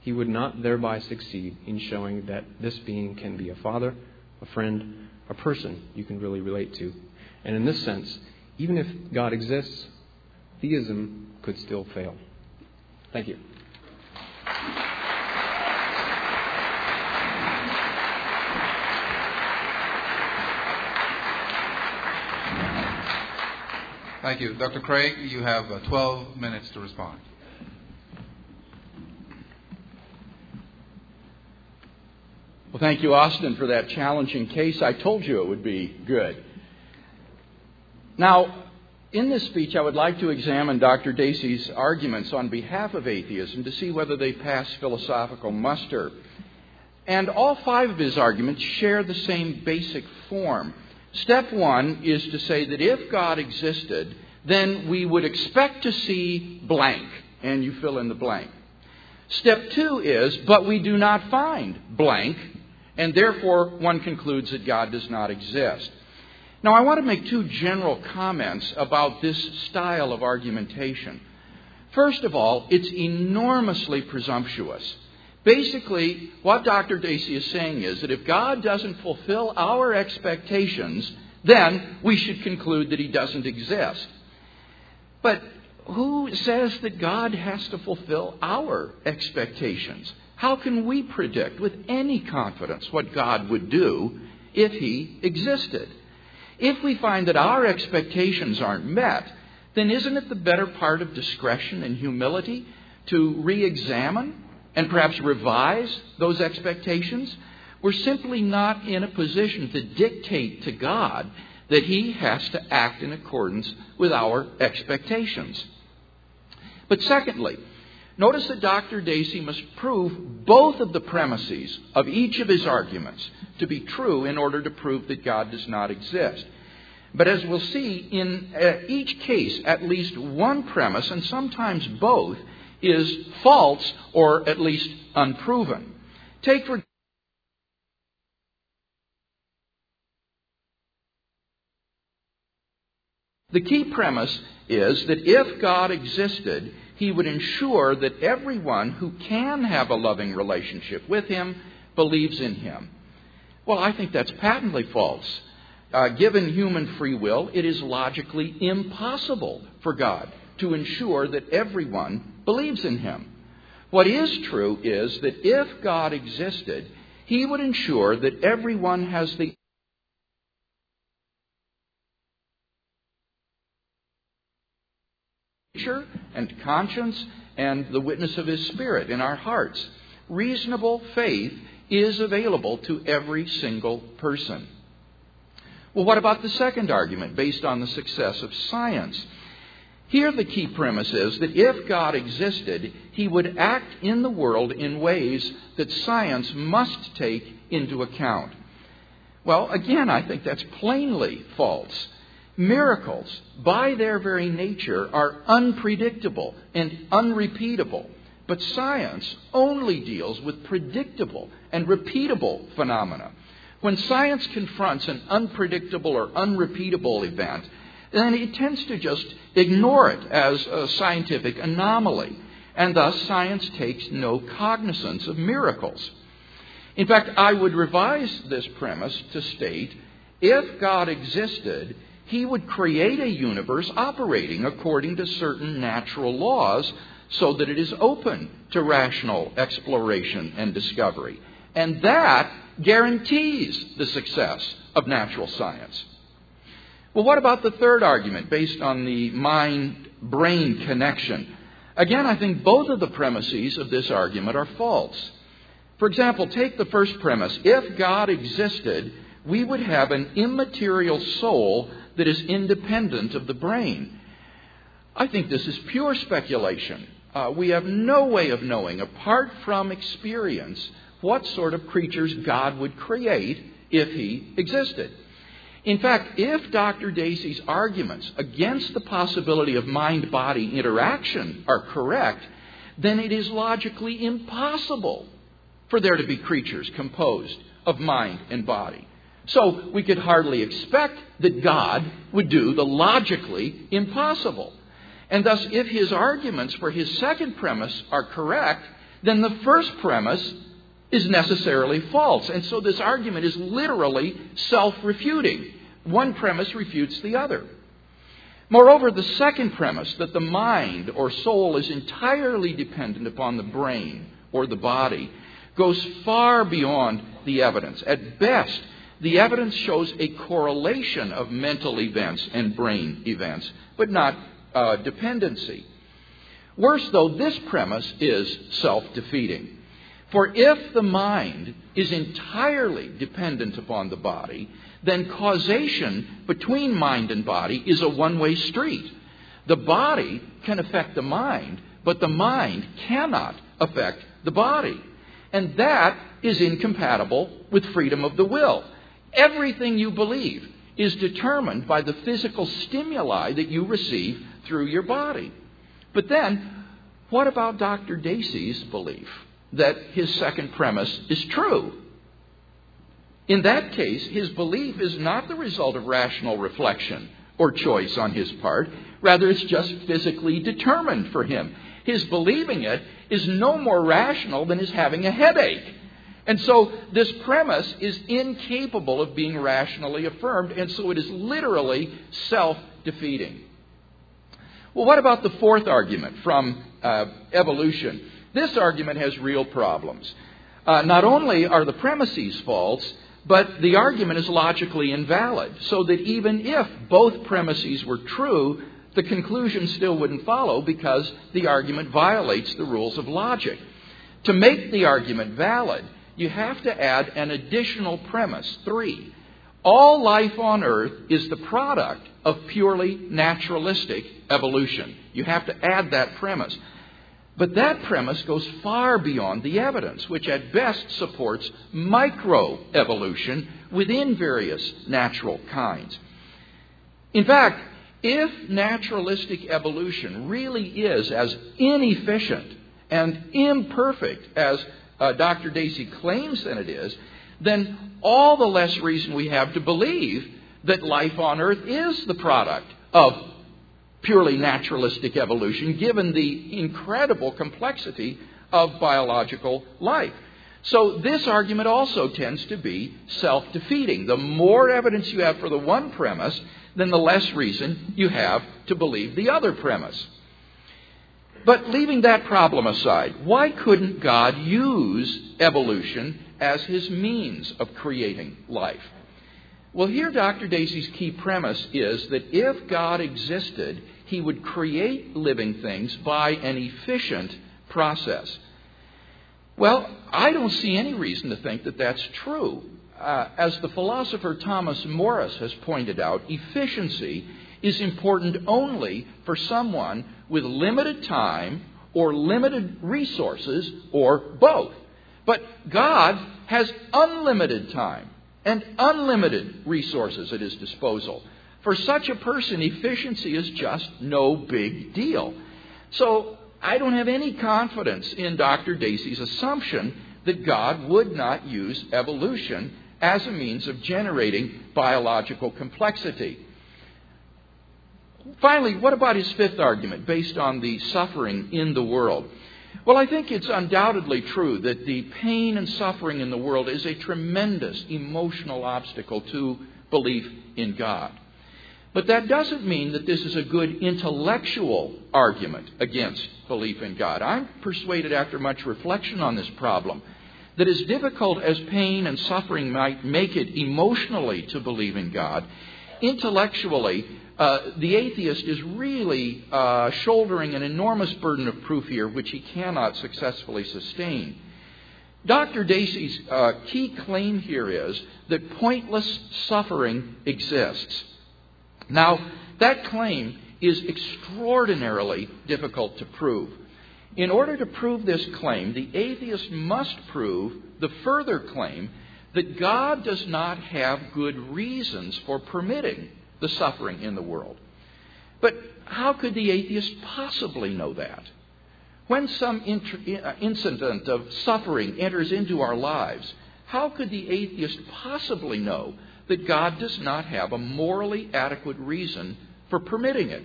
he would not thereby succeed in showing that this being can be a father, a friend, a person you can really relate to. And in this sense, even if God exists, theism could still fail. Thank you. Thank you. Dr. Craig, you have uh, 12 minutes to respond. Well, thank you, Austin, for that challenging case. I told you it would be good. Now, in this speech, I would like to examine Dr. Dacey's arguments on behalf of atheism to see whether they pass philosophical muster. And all five of his arguments share the same basic form. Step one is to say that if God existed, then we would expect to see blank, and you fill in the blank. Step two is, but we do not find blank, and therefore one concludes that God does not exist. Now, I want to make two general comments about this style of argumentation. First of all, it's enormously presumptuous. Basically, what Dr. Dacey is saying is that if God doesn't fulfill our expectations, then we should conclude that he doesn't exist. But who says that God has to fulfill our expectations? How can we predict with any confidence what God would do if he existed? If we find that our expectations aren't met, then isn't it the better part of discretion and humility to re examine and perhaps revise those expectations, we're simply not in a position to dictate to God that He has to act in accordance with our expectations. But secondly, notice that Dr. Dacey must prove both of the premises of each of his arguments to be true in order to prove that God does not exist. But as we'll see, in uh, each case, at least one premise, and sometimes both, is false or at least unproven. Take for The key premise is that if God existed, he would ensure that everyone who can have a loving relationship with him believes in him. Well, I think that's patently false. Uh, given human free will, it is logically impossible for God to ensure that everyone believes in him. What is true is that if God existed, he would ensure that everyone has the nature and conscience and the witness of His Spirit in our hearts. Reasonable faith is available to every single person. Well, what about the second argument based on the success of science? Here, the key premise is that if God existed, He would act in the world in ways that science must take into account. Well, again, I think that's plainly false. Miracles, by their very nature, are unpredictable and unrepeatable. But science only deals with predictable and repeatable phenomena. When science confronts an unpredictable or unrepeatable event, then it tends to just ignore it as a scientific anomaly, and thus science takes no cognizance of miracles. In fact, I would revise this premise to state if God existed, he would create a universe operating according to certain natural laws so that it is open to rational exploration and discovery. And that guarantees the success of natural science. Well, what about the third argument based on the mind brain connection? Again, I think both of the premises of this argument are false. For example, take the first premise. If God existed, we would have an immaterial soul that is independent of the brain. I think this is pure speculation. Uh, we have no way of knowing, apart from experience, what sort of creatures God would create if He existed. In fact, if Dr. Dacey's arguments against the possibility of mind body interaction are correct, then it is logically impossible for there to be creatures composed of mind and body. So we could hardly expect that God would do the logically impossible. And thus, if his arguments for his second premise are correct, then the first premise is necessarily false. And so this argument is literally self refuting. One premise refutes the other. Moreover, the second premise, that the mind or soul is entirely dependent upon the brain or the body, goes far beyond the evidence. At best, the evidence shows a correlation of mental events and brain events, but not uh, dependency. Worse, though, this premise is self defeating. For if the mind is entirely dependent upon the body, then causation between mind and body is a one way street. The body can affect the mind, but the mind cannot affect the body. And that is incompatible with freedom of the will. Everything you believe is determined by the physical stimuli that you receive through your body. But then, what about Dr. Dacey's belief that his second premise is true? In that case, his belief is not the result of rational reflection or choice on his part. Rather, it's just physically determined for him. His believing it is no more rational than his having a headache. And so this premise is incapable of being rationally affirmed, and so it is literally self defeating. Well, what about the fourth argument from uh, evolution? This argument has real problems. Uh, not only are the premises false, but the argument is logically invalid, so that even if both premises were true, the conclusion still wouldn't follow because the argument violates the rules of logic. To make the argument valid, you have to add an additional premise. Three, all life on earth is the product of purely naturalistic evolution. You have to add that premise. But that premise goes far beyond the evidence, which at best supports microevolution within various natural kinds. In fact, if naturalistic evolution really is as inefficient and imperfect as uh, Dr. Dacey claims that it is, then all the less reason we have to believe that life on earth is the product of purely naturalistic evolution, given the incredible complexity of biological life. So, this argument also tends to be self defeating. The more evidence you have for the one premise, then the less reason you have to believe the other premise. But leaving that problem aside, why couldn't God use evolution as his means of creating life? Well, here Dr. Dacey's key premise is that if God existed, he would create living things by an efficient process. Well, I don't see any reason to think that that's true. Uh, as the philosopher Thomas Morris has pointed out, efficiency is important only for someone with limited time or limited resources or both. But God has unlimited time and unlimited resources at his disposal. For such a person, efficiency is just no big deal. So I don't have any confidence in Dr. Dacey's assumption that God would not use evolution as a means of generating biological complexity. Finally, what about his fifth argument based on the suffering in the world? Well, I think it's undoubtedly true that the pain and suffering in the world is a tremendous emotional obstacle to belief in God. But that doesn't mean that this is a good intellectual argument against belief in God. I'm persuaded after much reflection on this problem that as difficult as pain and suffering might make it emotionally to believe in God, intellectually, uh, the atheist is really uh, shouldering an enormous burden of proof here which he cannot successfully sustain. Dr. Dacey's uh, key claim here is that pointless suffering exists. Now, that claim is extraordinarily difficult to prove. In order to prove this claim, the atheist must prove the further claim that God does not have good reasons for permitting the suffering in the world. But how could the atheist possibly know that? When some uh, incident of suffering enters into our lives, how could the atheist possibly know that God does not have a morally adequate reason for permitting it.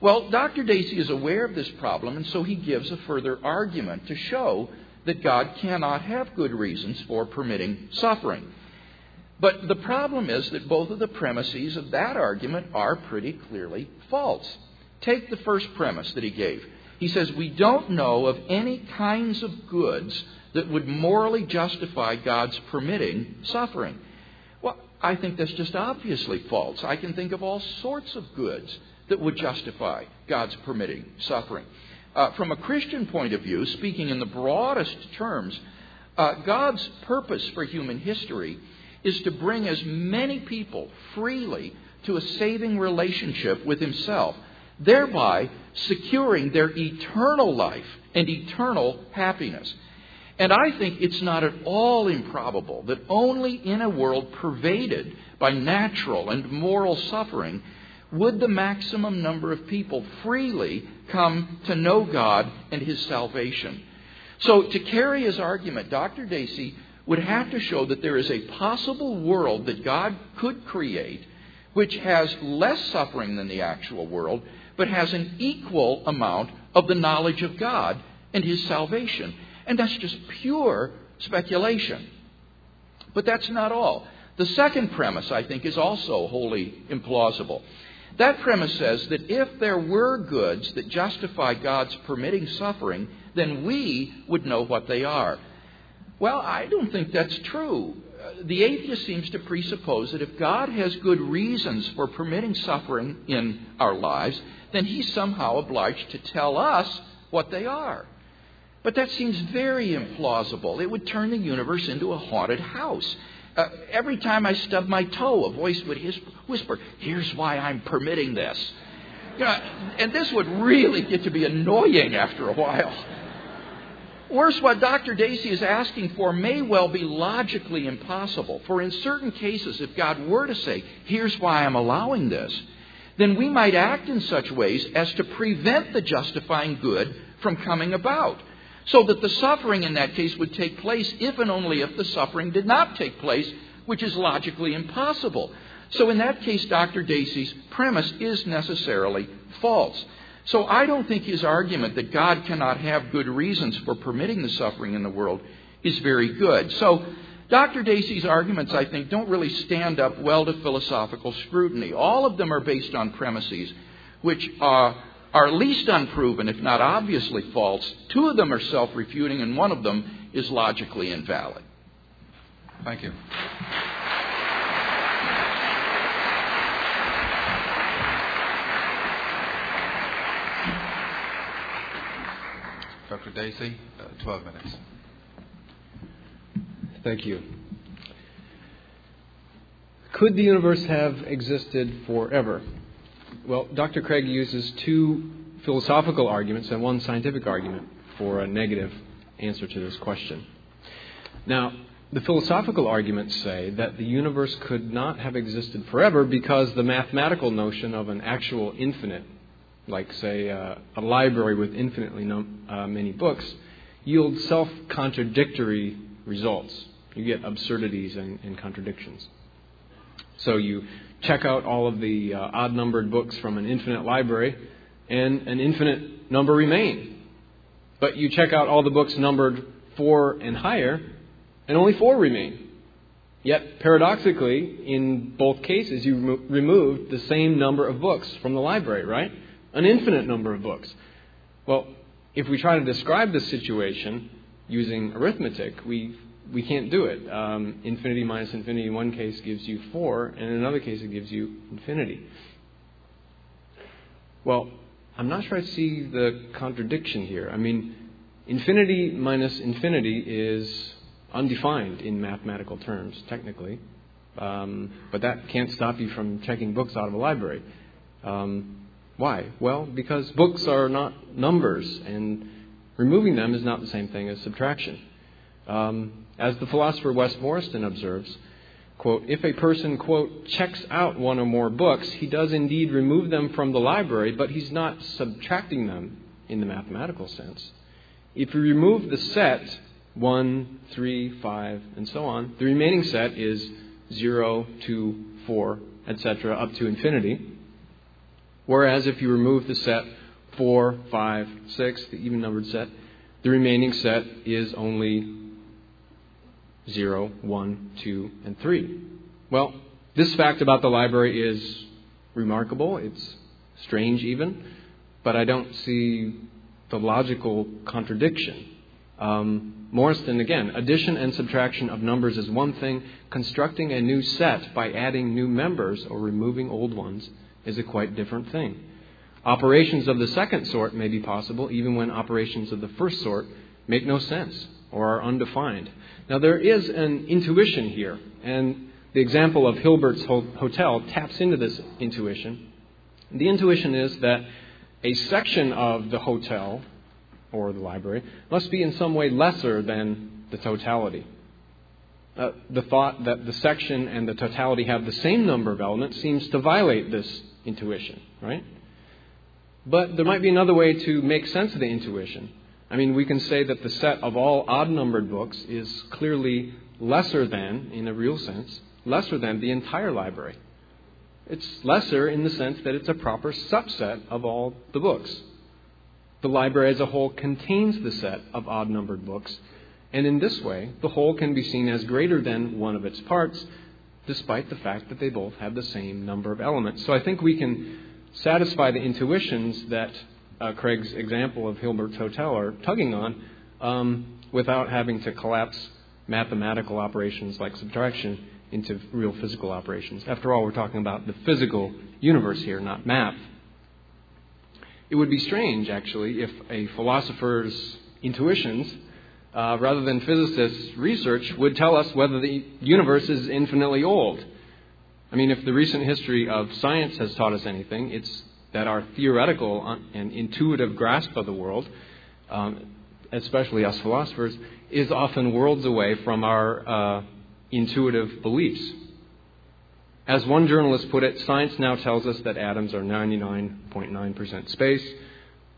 Well, Dr. Dacey is aware of this problem, and so he gives a further argument to show that God cannot have good reasons for permitting suffering. But the problem is that both of the premises of that argument are pretty clearly false. Take the first premise that he gave. He says, We don't know of any kinds of goods that would morally justify God's permitting suffering. Well, I think that's just obviously false. I can think of all sorts of goods that would justify God's permitting suffering. Uh, from a Christian point of view, speaking in the broadest terms, uh, God's purpose for human history is to bring as many people freely to a saving relationship with Himself, thereby securing their eternal life and eternal happiness. And I think it's not at all improbable that only in a world pervaded by natural and moral suffering would the maximum number of people freely come to know God and His salvation. So, to carry his argument, Dr. Dacey would have to show that there is a possible world that God could create which has less suffering than the actual world, but has an equal amount of the knowledge of God and His salvation. And that's just pure speculation. But that's not all. The second premise, I think, is also wholly implausible. That premise says that if there were goods that justify God's permitting suffering, then we would know what they are. Well, I don't think that's true. Uh, the atheist seems to presuppose that if God has good reasons for permitting suffering in our lives, then he's somehow obliged to tell us what they are. But that seems very implausible. It would turn the universe into a haunted house. Uh, every time I stubbed my toe, a voice would whisper, Here's why I'm permitting this. You know, and this would really get to be annoying after a while. Worse, what Dr. Dacey is asking for may well be logically impossible. For in certain cases, if God were to say, Here's why I'm allowing this, then we might act in such ways as to prevent the justifying good from coming about. So that the suffering in that case would take place if and only if the suffering did not take place, which is logically impossible. So in that case, Dr. Dacey's premise is necessarily false. So I don't think his argument that God cannot have good reasons for permitting the suffering in the world is very good. So Dr. Dacey's arguments, I think, don't really stand up well to philosophical scrutiny. All of them are based on premises which are, are at least unproven, if not obviously false. Two of them are self refuting, and one of them is logically invalid. Thank you. Dr. Dacey, uh, 12 minutes. Thank you. Could the universe have existed forever? Well, Dr. Craig uses two philosophical arguments and one scientific argument for a negative answer to this question. Now, the philosophical arguments say that the universe could not have existed forever because the mathematical notion of an actual infinite, like, say, uh, a library with infinitely uh, many books, yields self contradictory results. You get absurdities and, and, contradictions. So you check out all of the uh, odd numbered books from an infinite library, and an infinite number remain. But you check out all the books numbered four and higher, and only four remain. Yet, paradoxically, in both cases, you remo- removed the same number of books from the library, right? An infinite number of books. Well, if we try to describe this situation using arithmetic, we we can't do it. Um, infinity minus infinity in one case gives you four, and in another case it gives you infinity. Well, I'm not sure I see the contradiction here. I mean, infinity minus infinity is undefined in mathematical terms, technically. Um, but that can't stop you from checking books out of a library. Um, why? Well, because books are not numbers, and removing them is not the same thing as subtraction. Um, as the philosopher Wes Morriston observes, quote, if a person, quote, checks out one or more books, he does indeed remove them from the library, but he's not subtracting them in the mathematical sense. If you remove the set 1, 3, 5, and so on. The remaining set is 0, 2, 4, etc., up to infinity. Whereas if you remove the set 4, 5, 6, the even numbered set, the remaining set is only 0, 1, 2, and 3. Well, this fact about the library is remarkable. It's strange, even, but I don't see the logical contradiction. Um, Morriston, again, addition and subtraction of numbers is one thing. Constructing a new set by adding new members or removing old ones is a quite different thing. Operations of the second sort may be possible even when operations of the first sort make no sense or are undefined. Now, there is an intuition here, and the example of Hilbert's Hotel taps into this intuition. The intuition is that a section of the hotel or the library must be in some way lesser than the totality. Uh, the thought that the section and the totality have the same number of elements seems to violate this intuition, right? But there might be another way to make sense of the intuition. I mean, we can say that the set of all odd numbered books is clearly lesser than, in a real sense, lesser than the entire library. It's lesser in the sense that it's a proper subset of all the books. The library as a whole contains the set of odd numbered books, and in this way, the whole can be seen as greater than one of its parts, despite the fact that they both have the same number of elements. So I think we can satisfy the intuitions that uh, Craig's example of Hilbert's Hotel are tugging on um, without having to collapse mathematical operations like subtraction into real physical operations. After all, we're talking about the physical universe here, not math. It would be strange, actually, if a philosopher's intuitions, uh, rather than physicists' research, would tell us whether the universe is infinitely old. I mean, if the recent history of science has taught us anything, it's that our theoretical and intuitive grasp of the world, um, especially us philosophers, is often worlds away from our uh, intuitive beliefs. As one journalist put it, science now tells us that atoms are 99.9% space,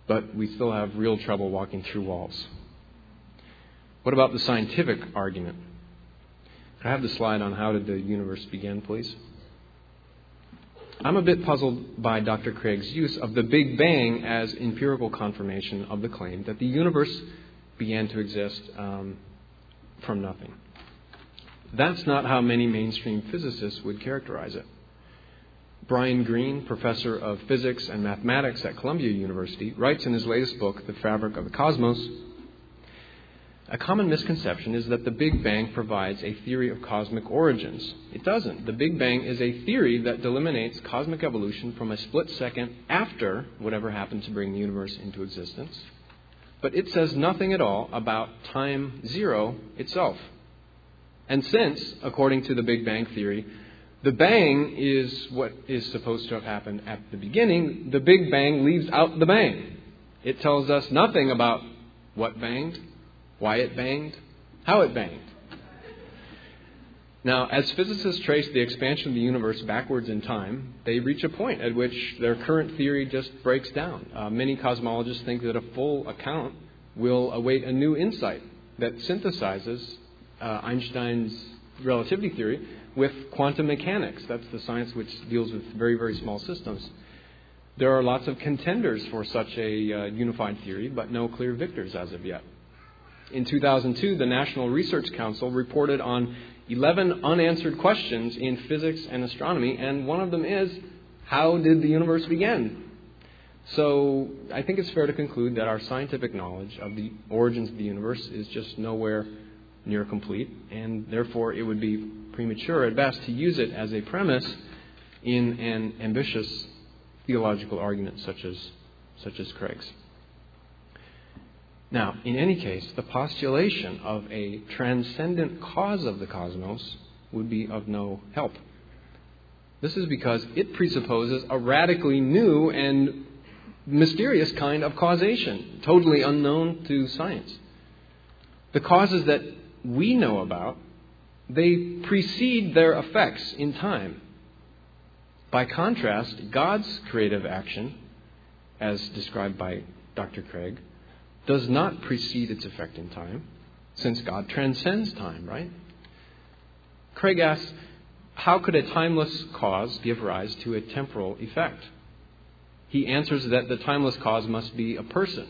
but we still have real trouble walking through walls. What about the scientific argument? Could I have the slide on how did the universe begin, please? I'm a bit puzzled by Dr. Craig's use of the Big Bang as empirical confirmation of the claim that the universe began to exist um, from nothing. That's not how many mainstream physicists would characterize it. Brian Greene, professor of physics and mathematics at Columbia University, writes in his latest book, The Fabric of the Cosmos a common misconception is that the Big Bang provides a theory of cosmic origins. It doesn't. The Big Bang is a theory that delimitates cosmic evolution from a split second after whatever happened to bring the universe into existence. But it says nothing at all about time zero itself. And since, according to the Big Bang theory, the bang is what is supposed to have happened at the beginning, the Big Bang leaves out the bang. It tells us nothing about what banged, why it banged, how it banged. Now, as physicists trace the expansion of the universe backwards in time, they reach a point at which their current theory just breaks down. Uh, many cosmologists think that a full account will await a new insight that synthesizes uh, Einstein's relativity theory with quantum mechanics. That's the science which deals with very, very small systems. There are lots of contenders for such a uh, unified theory, but no clear victors as of yet. In 2002, the National Research Council reported on 11 unanswered questions in physics and astronomy, and one of them is how did the universe begin? So I think it's fair to conclude that our scientific knowledge of the origins of the universe is just nowhere near complete, and therefore it would be premature at best to use it as a premise in an ambitious theological argument such as, such as Craig's. Now, in any case, the postulation of a transcendent cause of the cosmos would be of no help. This is because it presupposes a radically new and mysterious kind of causation, totally unknown to science. The causes that we know about, they precede their effects in time. By contrast, God's creative action, as described by Dr. Craig, does not precede its effect in time, since God transcends time, right? Craig asks, how could a timeless cause give rise to a temporal effect? He answers that the timeless cause must be a person.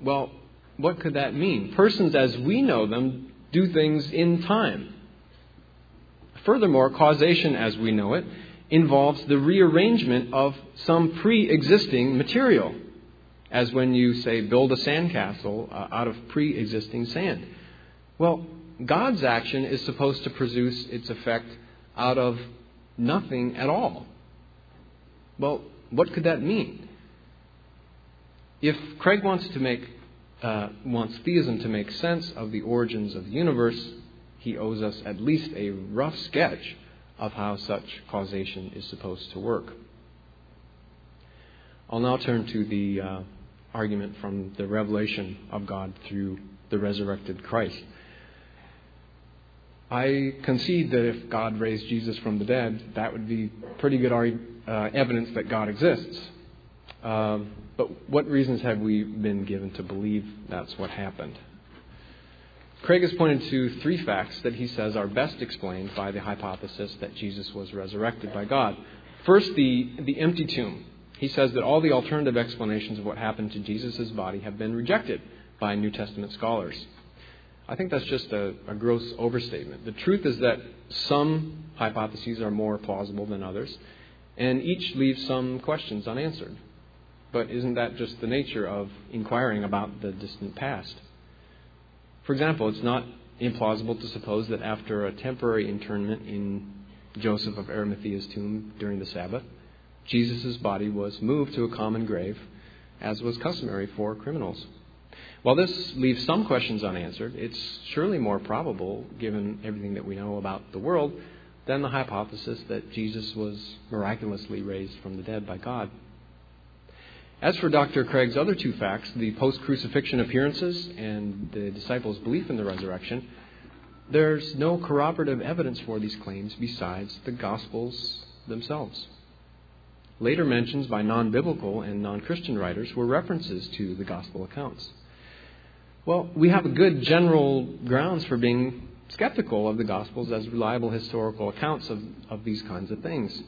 Well, what could that mean? Persons, as we know them, do things in time. Furthermore, causation, as we know it, involves the rearrangement of some pre existing material as when you say build a sandcastle uh, out of pre existing sand. Well, God's action is supposed to produce its effect out of nothing at all. Well, what could that mean? If Craig wants to make uh, wants theism to make sense of the origins of the universe, he owes us at least a rough sketch of how such causation is supposed to work. I'll now turn to the uh, argument from the revelation of God through the resurrected Christ. I concede that if God raised Jesus from the dead, that would be pretty good uh, evidence that God exists. Um, but what reasons have we been given to believe that's what happened? Craig has pointed to three facts that he says are best explained by the hypothesis that Jesus was resurrected by God. First, the, the empty tomb he says that all the alternative explanations of what happened to Jesus' body have been rejected by New Testament scholars. I think that's just a, a, gross overstatement. The truth is that some hypotheses are more plausible than others, and each leaves some questions unanswered. But isn't that just the nature of inquiring about the distant past? For example, it's not implausible to suppose that after a temporary internment in Joseph of Arimathea's tomb during the Sabbath, Jesus' body was moved to a common grave, as was customary for criminals. While this leaves some questions unanswered, it's surely more probable, given everything that we know about the world, than the hypothesis that Jesus was miraculously raised from the dead by God. As for Dr. Craig's other two facts, the post crucifixion appearances and the disciples' belief in the resurrection, there's no corroborative evidence for these claims besides the Gospels themselves. Later mentions by non biblical and non Christian writers were references to the gospel accounts. Well, we have a good general grounds for being skeptical of the Gospels as reliable historical accounts of, of these kinds of things.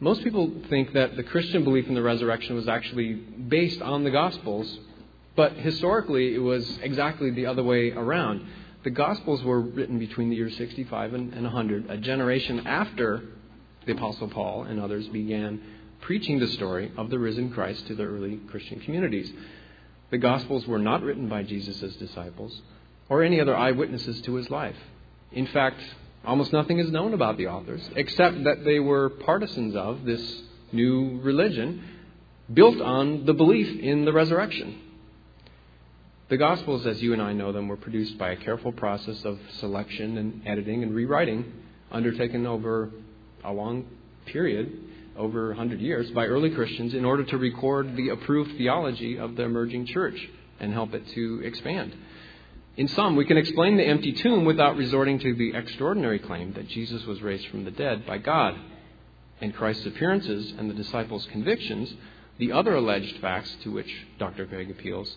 Most people think that the Christian belief in the resurrection was actually based on the Gospels, but historically it was exactly the other way around. The Gospels were written between the years 65 and, and 100, a generation after the Apostle Paul and others began preaching the story of the risen Christ to the early Christian communities. The Gospels were not written by Jesus' disciples or any other eyewitnesses to his life. In fact, almost nothing is known about the authors, except that they were partisans of this new religion built on the belief in the resurrection. The Gospels, as you and I know them, were produced by a careful process of selection and editing and rewriting undertaken over a long period, over 100 years, by early Christians in order to record the approved theology of the emerging church and help it to expand. In sum, we can explain the empty tomb without resorting to the extraordinary claim that Jesus was raised from the dead by God. And Christ's appearances and the disciples' convictions, the other alleged facts to which Dr. Craig appeals,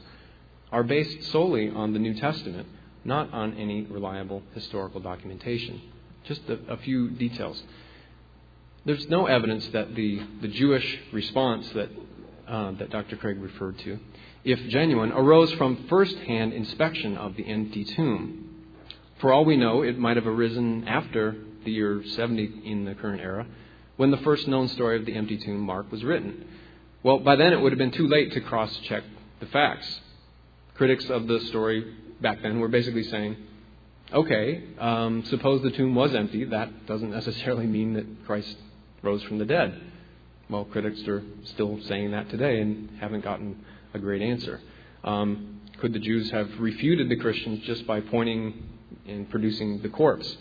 are based solely on the New Testament, not on any reliable historical documentation. Just a, a few details. There's no evidence that the, the Jewish response that, uh, that Dr. Craig referred to if genuine, arose from first hand inspection of the empty tomb. For all we know, it might have arisen after the year 70 in the current era, when the first known story of the empty tomb, Mark, was written. Well, by then it would have been too late to cross check the facts. Critics of the story back then were basically saying, okay, um, suppose the tomb was empty. That doesn't necessarily mean that Christ rose from the dead. Well, critics are still saying that today and haven't gotten a great answer. Um, could the Jews have refuted the Christians just by pointing and producing the corpse?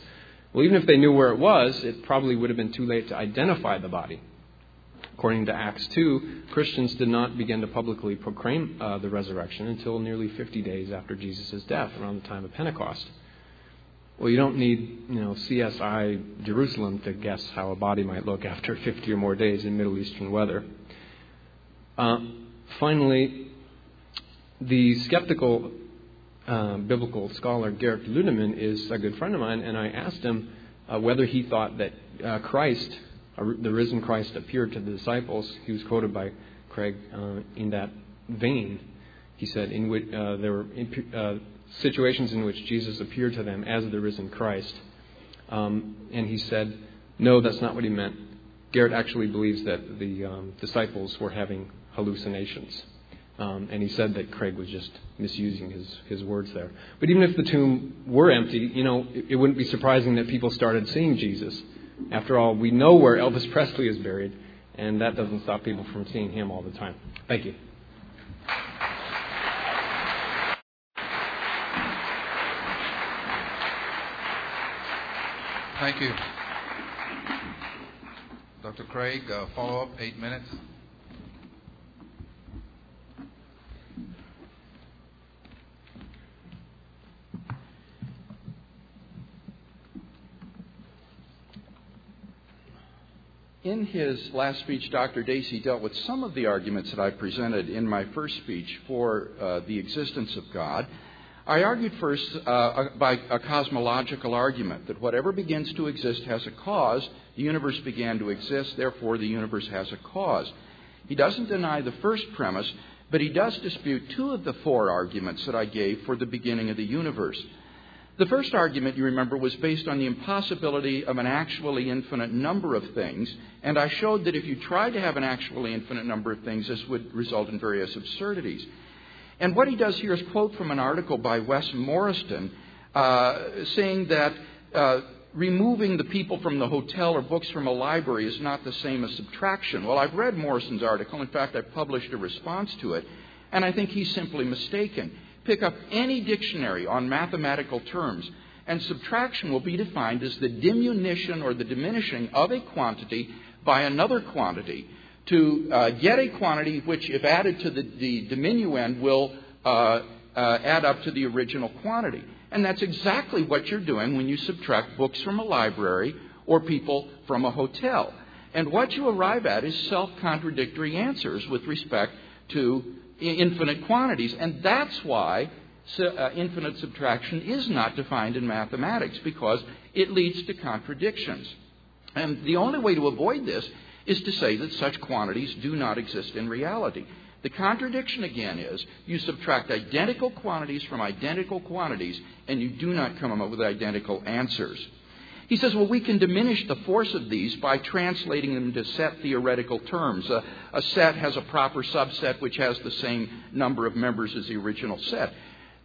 Well, even if they knew where it was, it probably would have been too late to identify the body. According to Acts 2, Christians did not begin to publicly proclaim uh, the resurrection until nearly 50 days after Jesus' death, around the time of Pentecost. Well, you don't need, you know, CSI Jerusalem to guess how a body might look after 50 or more days in Middle Eastern weather. Uh, finally, the skeptical uh, biblical scholar Gerrit Ludemann is a good friend of mine, and I asked him uh, whether he thought that uh, Christ, uh, the risen Christ, appeared to the disciples. He was quoted by Craig uh, in that vein. He said in which there were situations in which Jesus appeared to them as the risen Christ, um, and he said, "No, that's not what he meant." Garrett actually believes that the um, disciples were having hallucinations. Um, and he said that Craig was just misusing his, his words there. But even if the tomb were empty, you know, it, it wouldn't be surprising that people started seeing Jesus. After all, we know where Elvis Presley is buried, and that doesn't stop people from seeing him all the time. Thank you. Thank you. Dr. Craig, uh, follow up, eight minutes. In his last speech, Dr. Dacey dealt with some of the arguments that I presented in my first speech for uh, the existence of God. I argued first uh, by a cosmological argument that whatever begins to exist has a cause. The universe began to exist, therefore, the universe has a cause. He doesn't deny the first premise, but he does dispute two of the four arguments that I gave for the beginning of the universe. The first argument, you remember, was based on the impossibility of an actually infinite number of things, and I showed that if you tried to have an actually infinite number of things, this would result in various absurdities. And what he does here is quote from an article by Wes Morriston uh, saying that uh, removing the people from the hotel or books from a library is not the same as subtraction. Well, I've read Morriston's article. In fact, I've published a response to it, and I think he's simply mistaken. Pick up any dictionary on mathematical terms, and subtraction will be defined as the diminution or the diminishing of a quantity by another quantity to uh, get a quantity which, if added to the, the diminuend, will uh, uh, add up to the original quantity. And that's exactly what you're doing when you subtract books from a library or people from a hotel. And what you arrive at is self contradictory answers with respect to infinite quantities. And that's why uh, infinite subtraction is not defined in mathematics because it leads to contradictions. And the only way to avoid this is to say that such quantities do not exist in reality. The contradiction again is you subtract identical quantities from identical quantities and you do not come up with identical answers. He says, well, we can diminish the force of these by translating them into set theoretical terms. A, a, set has a proper subset which has the same number of members as the original set.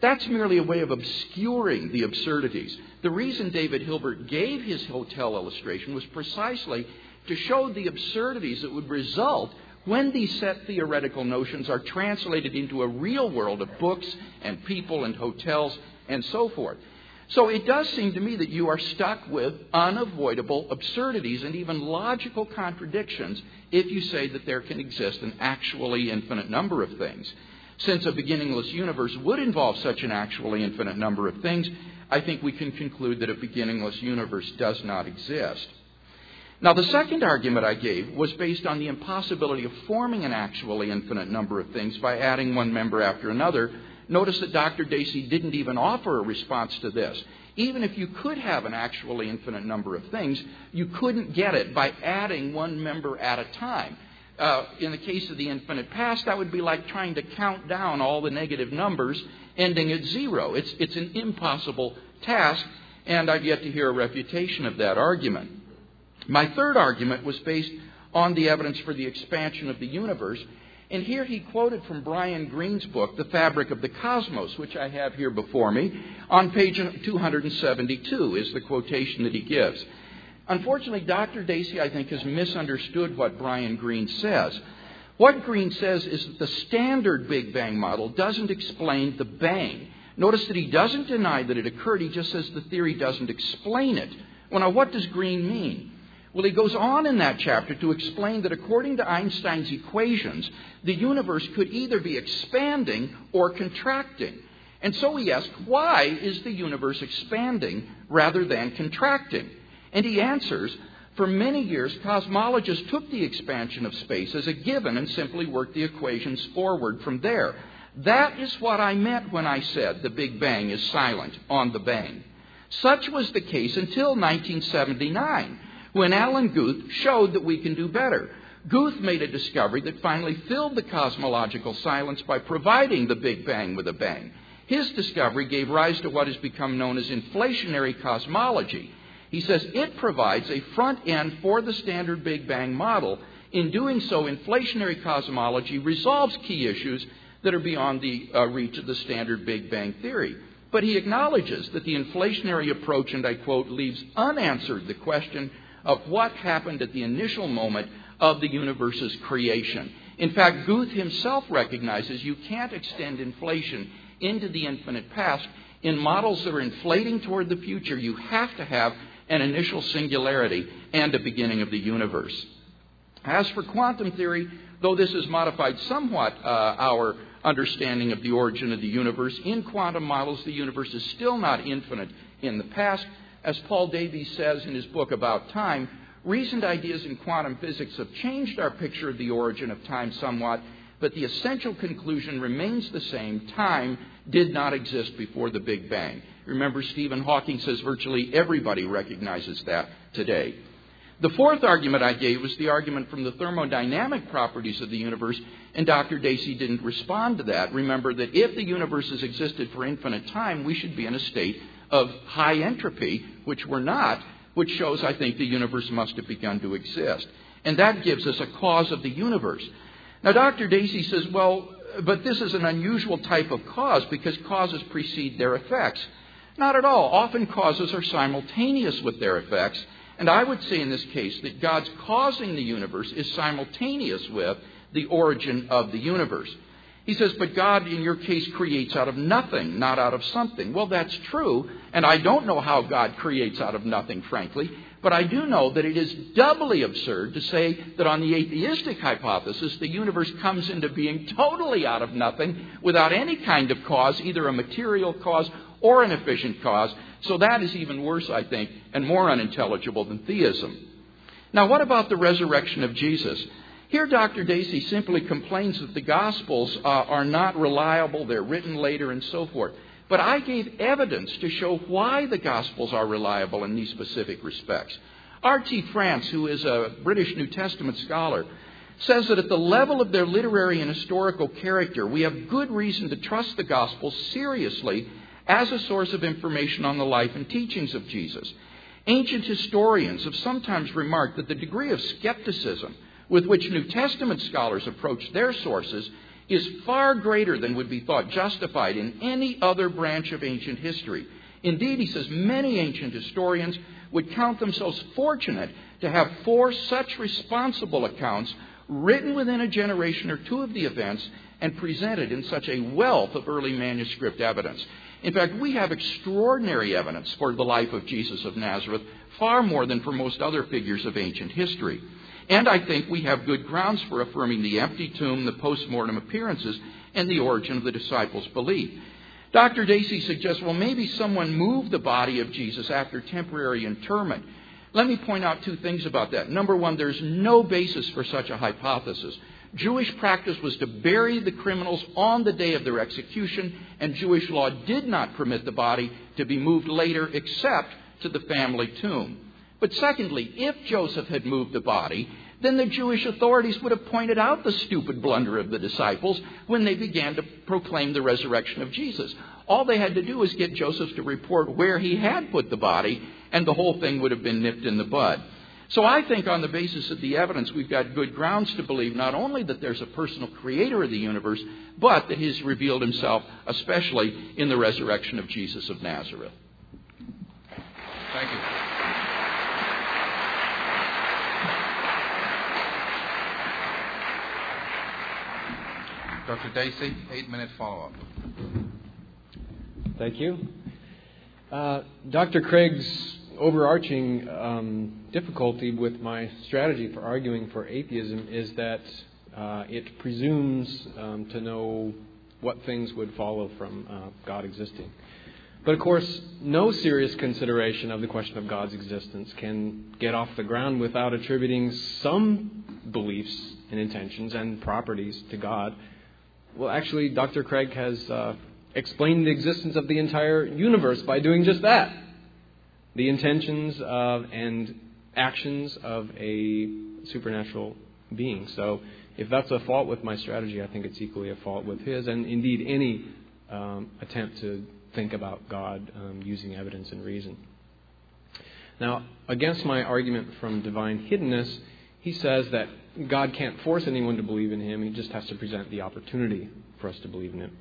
That's merely a way of obscuring the absurdities. The reason David Hilbert gave his hotel illustration was precisely to show the absurdities that would result when these set theoretical notions are translated into a real world of books and people and hotels and so forth. So it does seem to me that you are stuck with unavoidable absurdities and even logical contradictions if you say that there can exist an actually infinite number of things. Since a beginningless universe would involve such an actually infinite number of things, I think we can conclude that a beginningless universe does not exist. Now, the second argument I gave was based on the impossibility of forming an actually infinite number of things by adding one member after another Notice that Dr. Dacey didn't even offer a response to this. Even if you could have an actually infinite number of things, you couldn't get it by adding one member at a time. Uh, in the case of the infinite past, that would be like trying to count down all the negative numbers ending at zero. It's, it's an impossible task, and I've yet to hear a refutation of that argument. My third argument was based on the evidence for the expansion of the universe and here he quoted from Brian Greene's book, The Fabric of the Cosmos, which I have here before me. On page 272 is the quotation that he gives. Unfortunately, Dr. Dacey, I think, has misunderstood what Brian Greene says. What Greene says is that the standard Big Bang model doesn't explain the bang. Notice that he doesn't deny that it occurred, he just says the theory doesn't explain it. Well, now, what does Greene mean? Well, he goes on in that chapter to explain that according to Einstein's equations, the universe could either be expanding or contracting. And so he asks, why is the universe expanding rather than contracting? And he answers, for many years, cosmologists took the expansion of space as a given and simply worked the equations forward from there. That is what I meant when I said the Big Bang is silent on the bang. Such was the case until 1979 when Alan Guth showed that we can do better. Guth made a discovery that finally filled the cosmological silence by providing the Big Bang with a bang. His discovery gave rise to what has become known as inflationary cosmology. He says it provides a front end for the standard Big Bang model. In doing so, inflationary cosmology resolves key issues that are beyond the uh, reach of the standard Big Bang theory. But he acknowledges that the inflationary approach, and I quote, leaves unanswered the question of what happened at the initial moment of the universe's creation. In fact, Guth himself recognizes you can't extend inflation into the infinite past. In models that are inflating toward the future, you have to have an initial singularity and a beginning of the universe. As for quantum theory, though this has modified somewhat uh, our understanding of the origin of the universe, in quantum models, the universe is still not infinite in the past, as Paul Davies says in his book About Time, recent ideas in quantum physics have changed our picture of the origin of time somewhat, but the essential conclusion remains the same. Time did not exist before the Big Bang. Remember, Stephen Hawking says virtually everybody recognizes that today. The fourth argument I gave was the argument from the thermodynamic properties of the universe, and Dr. Dacey didn't respond to that. Remember that if the universe has existed for infinite time, we should be in a state of high entropy, which we're not, which shows, I think, the universe must have begun to exist. And that gives us a cause of the universe. Now, Dr. Dacey says, well, but this is an unusual type of cause because causes precede their effects. Not at all. Often causes are simultaneous with their effects. And I would say in this case that God's causing the universe is simultaneous with the origin of the universe. He says, but God, in your case, creates out of nothing, not out of something. Well, that's true, and I don't know how God creates out of nothing, frankly, but I do know that it is doubly absurd to say that on the atheistic hypothesis, the universe comes into being totally out of nothing without any kind of cause, either a material cause or an efficient cause. So that is even worse, I think, and more unintelligible than theism. Now, what about the resurrection of Jesus? Here, Dr. Dacey simply complains that the Gospels uh, are not reliable, they're written later, and so forth. But I gave evidence to show why the Gospels are reliable in these specific respects. R.T. France, who is a British New Testament scholar, says that at the level of their literary and historical character, we have good reason to trust the Gospels seriously as a source of information on the life and teachings of Jesus. Ancient historians have sometimes remarked that the degree of skepticism with which New Testament scholars approach their sources is far greater than would be thought justified in any other branch of ancient history. Indeed, he says many ancient historians would count themselves fortunate to have four such responsible accounts written within a generation or two of the events and presented in such a wealth of early manuscript evidence. In fact, we have extraordinary evidence for the life of Jesus of Nazareth, far more than for most other figures of ancient history. And I think we have good grounds for affirming the empty tomb, the post-mortem appearances, and the origin of the disciples' belief. Dr. Dacey suggests, well, maybe someone moved the body of Jesus after temporary interment. Let me point out two things about that. Number one, there's no basis for such a hypothesis. Jewish practice was to bury the criminals on the day of their execution, and Jewish law did not permit the body to be moved later except to the family tomb. But secondly, if Joseph had moved the body, then the Jewish authorities would have pointed out the stupid blunder of the disciples when they began to proclaim the resurrection of Jesus. All they had to do was get Joseph to report where he had put the body, and the whole thing would have been nipped in the bud. So I think on the basis of the evidence, we've got good grounds to believe not only that there's a personal creator of the universe, but that he's revealed himself, especially in the resurrection of Jesus of Nazareth. Thank you. Dr. Dacey, eight minute follow up. Thank you. Uh, Dr. Craig's overarching um, difficulty with my strategy for arguing for atheism is that uh, it presumes um, to know what things would follow from uh, God existing. But of course, no serious consideration of the question of God's existence can get off the ground without attributing some beliefs and intentions and properties to God well, actually, Dr. Craig has uh, explained the existence of the entire universe by doing just that. The intentions of and actions of a supernatural being. So, if that's a fault with my strategy, I think it's equally a fault with his, and indeed any um, attempt to think about God um, using evidence and reason. Now, against my argument from divine hiddenness, he says that God can't force anyone to believe in him, he just has to present the opportunity for us to believe in him.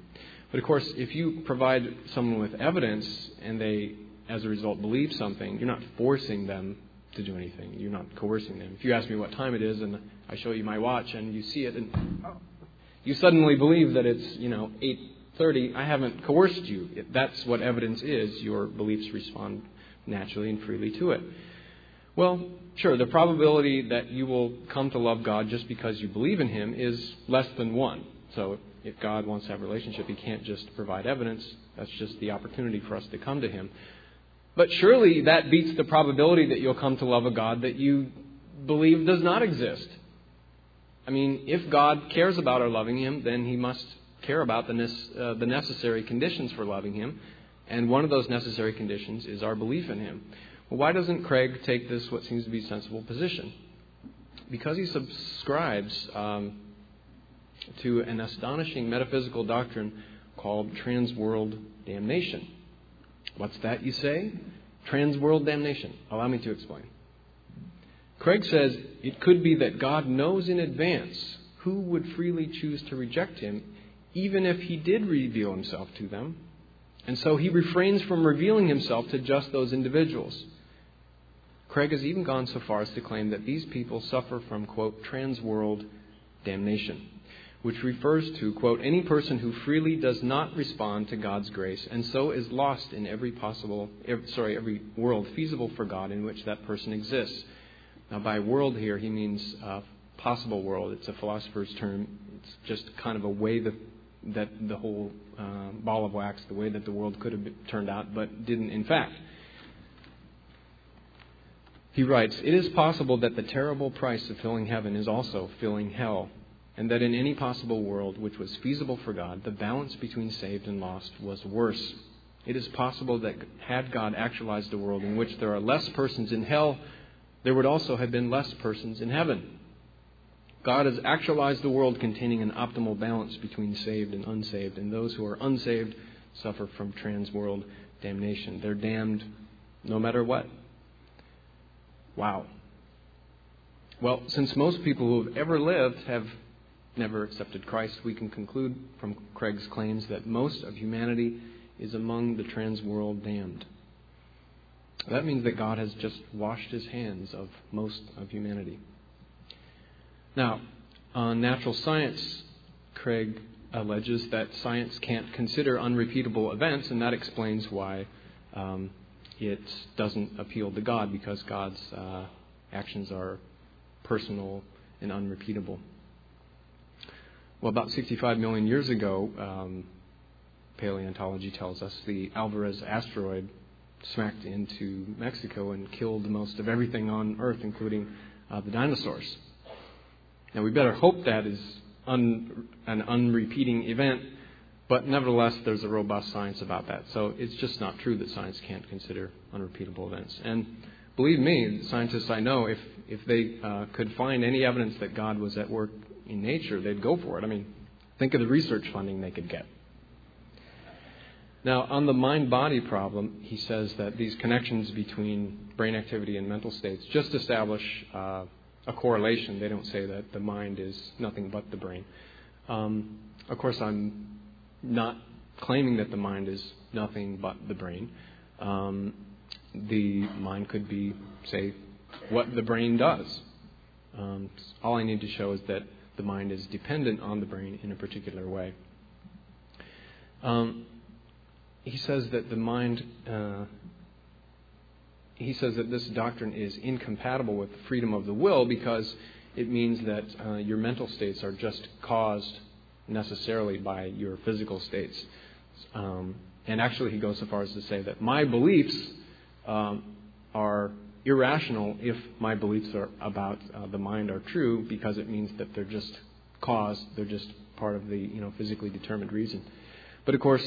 But of course, if you provide someone with evidence and they, as a result, believe something, you're not forcing them to do anything. You're not coercing them. If you ask me what time it is and I show you my watch and you see it and you suddenly believe that it's, you know, 8:30, I haven't coerced you. That's what evidence is. Your beliefs respond naturally and freely to it. Well, sure, the probability that you will come to love God just because you believe in Him is less than one. So if God wants to have a relationship, He can't just provide evidence. That's just the opportunity for us to come to Him. But surely that beats the probability that you'll come to love a God that you believe does not exist. I mean, if God cares about our loving Him, then He must care about the, uh, the necessary conditions for loving Him. And one of those necessary conditions is our belief in Him. Well, why doesn't Craig take this, what seems to be a sensible position? Because he subscribes um, to an astonishing metaphysical doctrine called transworld damnation. What's that, you say? Transworld damnation. Allow me to explain. Craig says it could be that God knows in advance who would freely choose to reject him, even if he did reveal himself to them. And so he refrains from revealing himself to just those individuals. Craig has even gone so far as to claim that these people suffer from, quote, transworld damnation, which refers to, quote, any person who freely does not respond to God's grace and so is lost in every possible, sorry, every world feasible for God in which that person exists. Now, by world here, he means uh, possible world. It's a philosopher's term. It's just kind of a way that, that the whole uh, ball of wax, the way that the world could have turned out, but didn't in fact. He writes, It is possible that the terrible price of filling heaven is also filling hell, and that in any possible world which was feasible for God, the balance between saved and lost was worse It is possible that had God actualized a world in which there are less persons in hell, there would also have been less persons in heaven. God has actualized a world containing an optimal balance between saved and unsaved, and those who are unsaved suffer from transworld damnation. They're damned no matter what. Wow. Well, since most people who have ever lived have never accepted Christ, we can conclude from Craig's claims that most of humanity is among the transworld damned. That means that God has just washed his hands of most of humanity. Now, on natural science, Craig alleges that science can't consider unrepeatable events, and that explains why um, it doesn't appeal to God, because God's uh, actions are personal and unrepeatable. Well, about 65 million years ago, um, paleontology tells us the Alvarez asteroid smacked into Mexico and killed most of everything on Earth, including uh, the dinosaurs. Now, we better hope that is un, an unrepeating event, but nevertheless, there's a robust science about that. So it's just not true that science can't consider unrepeatable events. And believe me, scientists I know, if, if they uh, could find any evidence that God was at work in nature, they'd go for it. I mean, think of the research funding they could get. Now, on the mind body problem, he says that these connections between brain activity and mental states just establish uh, a correlation. They don't say that the mind is nothing but the brain. Um, of course, I'm not claiming that the mind is nothing but the brain. Um, the mind could be, say, what the brain does. Um, all I need to show is that the mind is dependent on the brain in a particular way. Um, he says that the mind, uh, he says that this doctrine is incompatible with freedom of the will because it means that uh, your mental states are just caused necessarily by your physical states. Um, and actually, he goes so far as to say that my beliefs um, are irrational if my beliefs are about uh, the mind are true because it means that they're just caused, they're just part of the you know physically determined reason. But of course,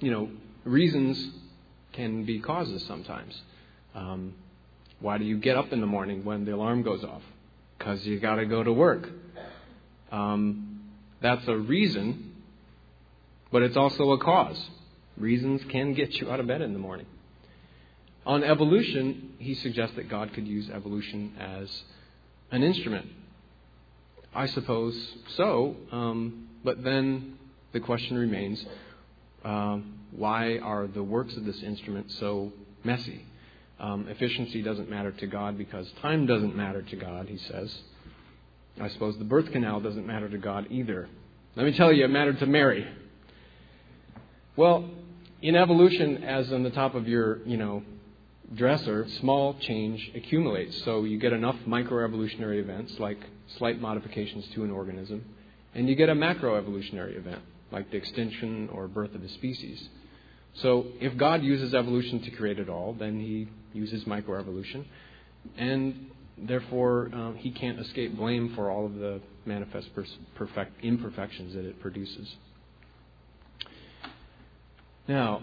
you know reasons can be causes sometimes. Um, why do you get up in the morning when the alarm goes off? Because you got to go to work. Um, that's a reason, but it's also a cause. Reasons can get you out of bed in the morning. On evolution, he suggests that God could use evolution as an instrument. I suppose so, um, but then the question remains um, why are the works of this instrument so messy? Um, efficiency doesn't matter to God because time doesn't matter to God, he says. I suppose the birth canal doesn't matter to God either. Let me tell you, it mattered to Mary. Well, in evolution, as on the top of your, you know, dresser, small change accumulates. So you get enough microevolutionary events, like slight modifications to an organism, and you get a macroevolutionary event, like the extinction or birth of a species. So if God uses evolution to create it all, then he uses microevolution, and therefore um, he can't escape blame for all of the manifest perfect imperfections that it produces. Now,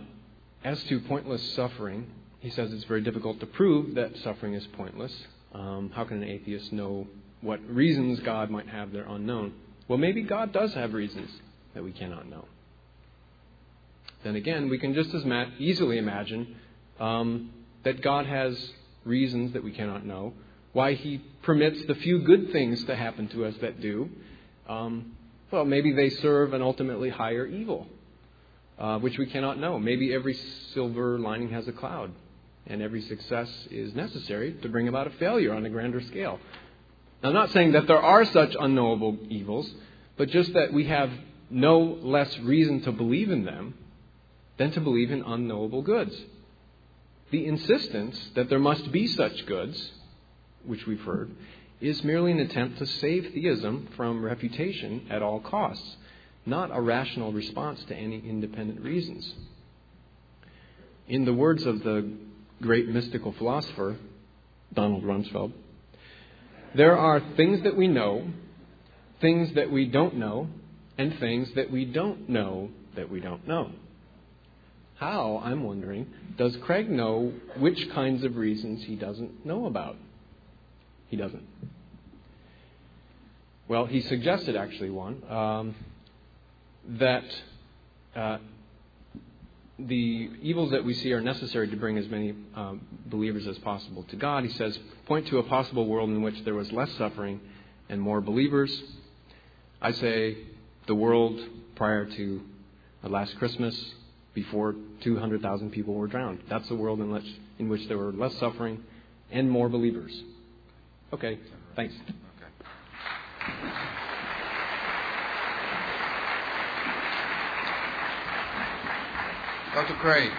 as to pointless suffering, he says it's very difficult to prove that suffering is pointless. Um, how can an atheist know what reasons God might have? They're unknown. Well, maybe God does have reasons that we cannot know. Then again, we can just as ma- easily imagine um, that God has reasons that we cannot know, why He permits the few good things to happen to us that do. Um, well, maybe they serve an ultimately higher evil, uh, which we cannot know. Maybe every silver lining has a cloud and every success is necessary to bring about a failure on a grander scale. Now, I'm not saying that there are such unknowable evils, but just that we have no less reason to believe in them than to believe in unknowable goods. The insistence that there must be such goods, which we've heard, is merely an attempt to save theism from refutation at all costs, not a rational response to any independent reasons. In the words of the great mystical philosopher, Donald Rumsfeld, there are things that we know, things that we don't know, and things that we don't know that we don't know. How, I'm wondering, does Craig know which kinds of reasons he doesn't know about? He doesn't. Well, he suggested actually one um, that uh, the evils that we see are necessary to bring as many um, believers as possible to God. He says, point to a possible world in which there was less suffering and more believers. I say the world prior to last Christmas, before 200,000 people were drowned. That's the world in which, in which there were less suffering and more believers. Okay, thanks. Dr. Craig,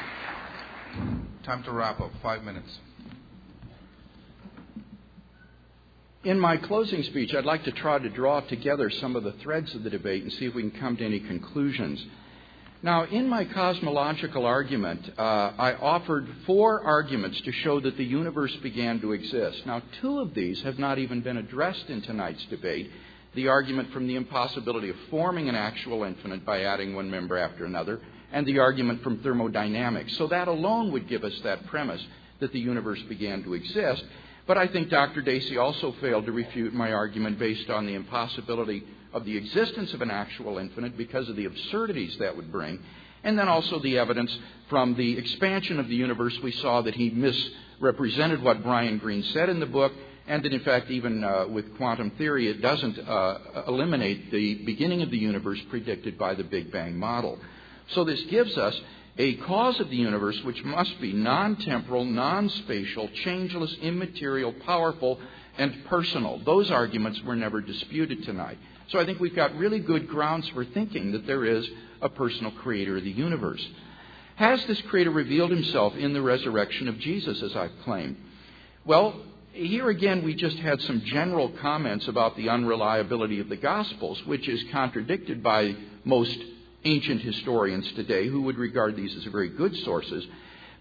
time to wrap up. Five minutes. In my closing speech, I'd like to try to draw together some of the threads of the debate and see if we can come to any conclusions. Now, in my cosmological argument, uh, I offered four arguments to show that the universe began to exist. Now, two of these have not even been addressed in tonight's debate the argument from the impossibility of forming an actual infinite by adding one member after another, and the argument from thermodynamics. So that alone would give us that premise that the universe began to exist. But I think Dr. Dacey also failed to refute my argument based on the impossibility of the existence of an actual infinite because of the absurdities that would bring. And then also the evidence from the expansion of the universe. We saw that he misrepresented what Brian Greene said in the book, and that in fact, even uh, with quantum theory, it doesn't uh, eliminate the beginning of the universe predicted by the Big Bang model. So this gives us a cause of the universe which must be non temporal, non spatial, changeless, immaterial, powerful, and personal. Those arguments were never disputed tonight. So I think we've got really good grounds for thinking that there is a personal creator of the universe. Has this creator revealed himself in the resurrection of Jesus, as I've claimed? Well, here again, we just had some general comments about the unreliability of the Gospels, which is contradicted by most ancient historians today who would regard these as very good sources.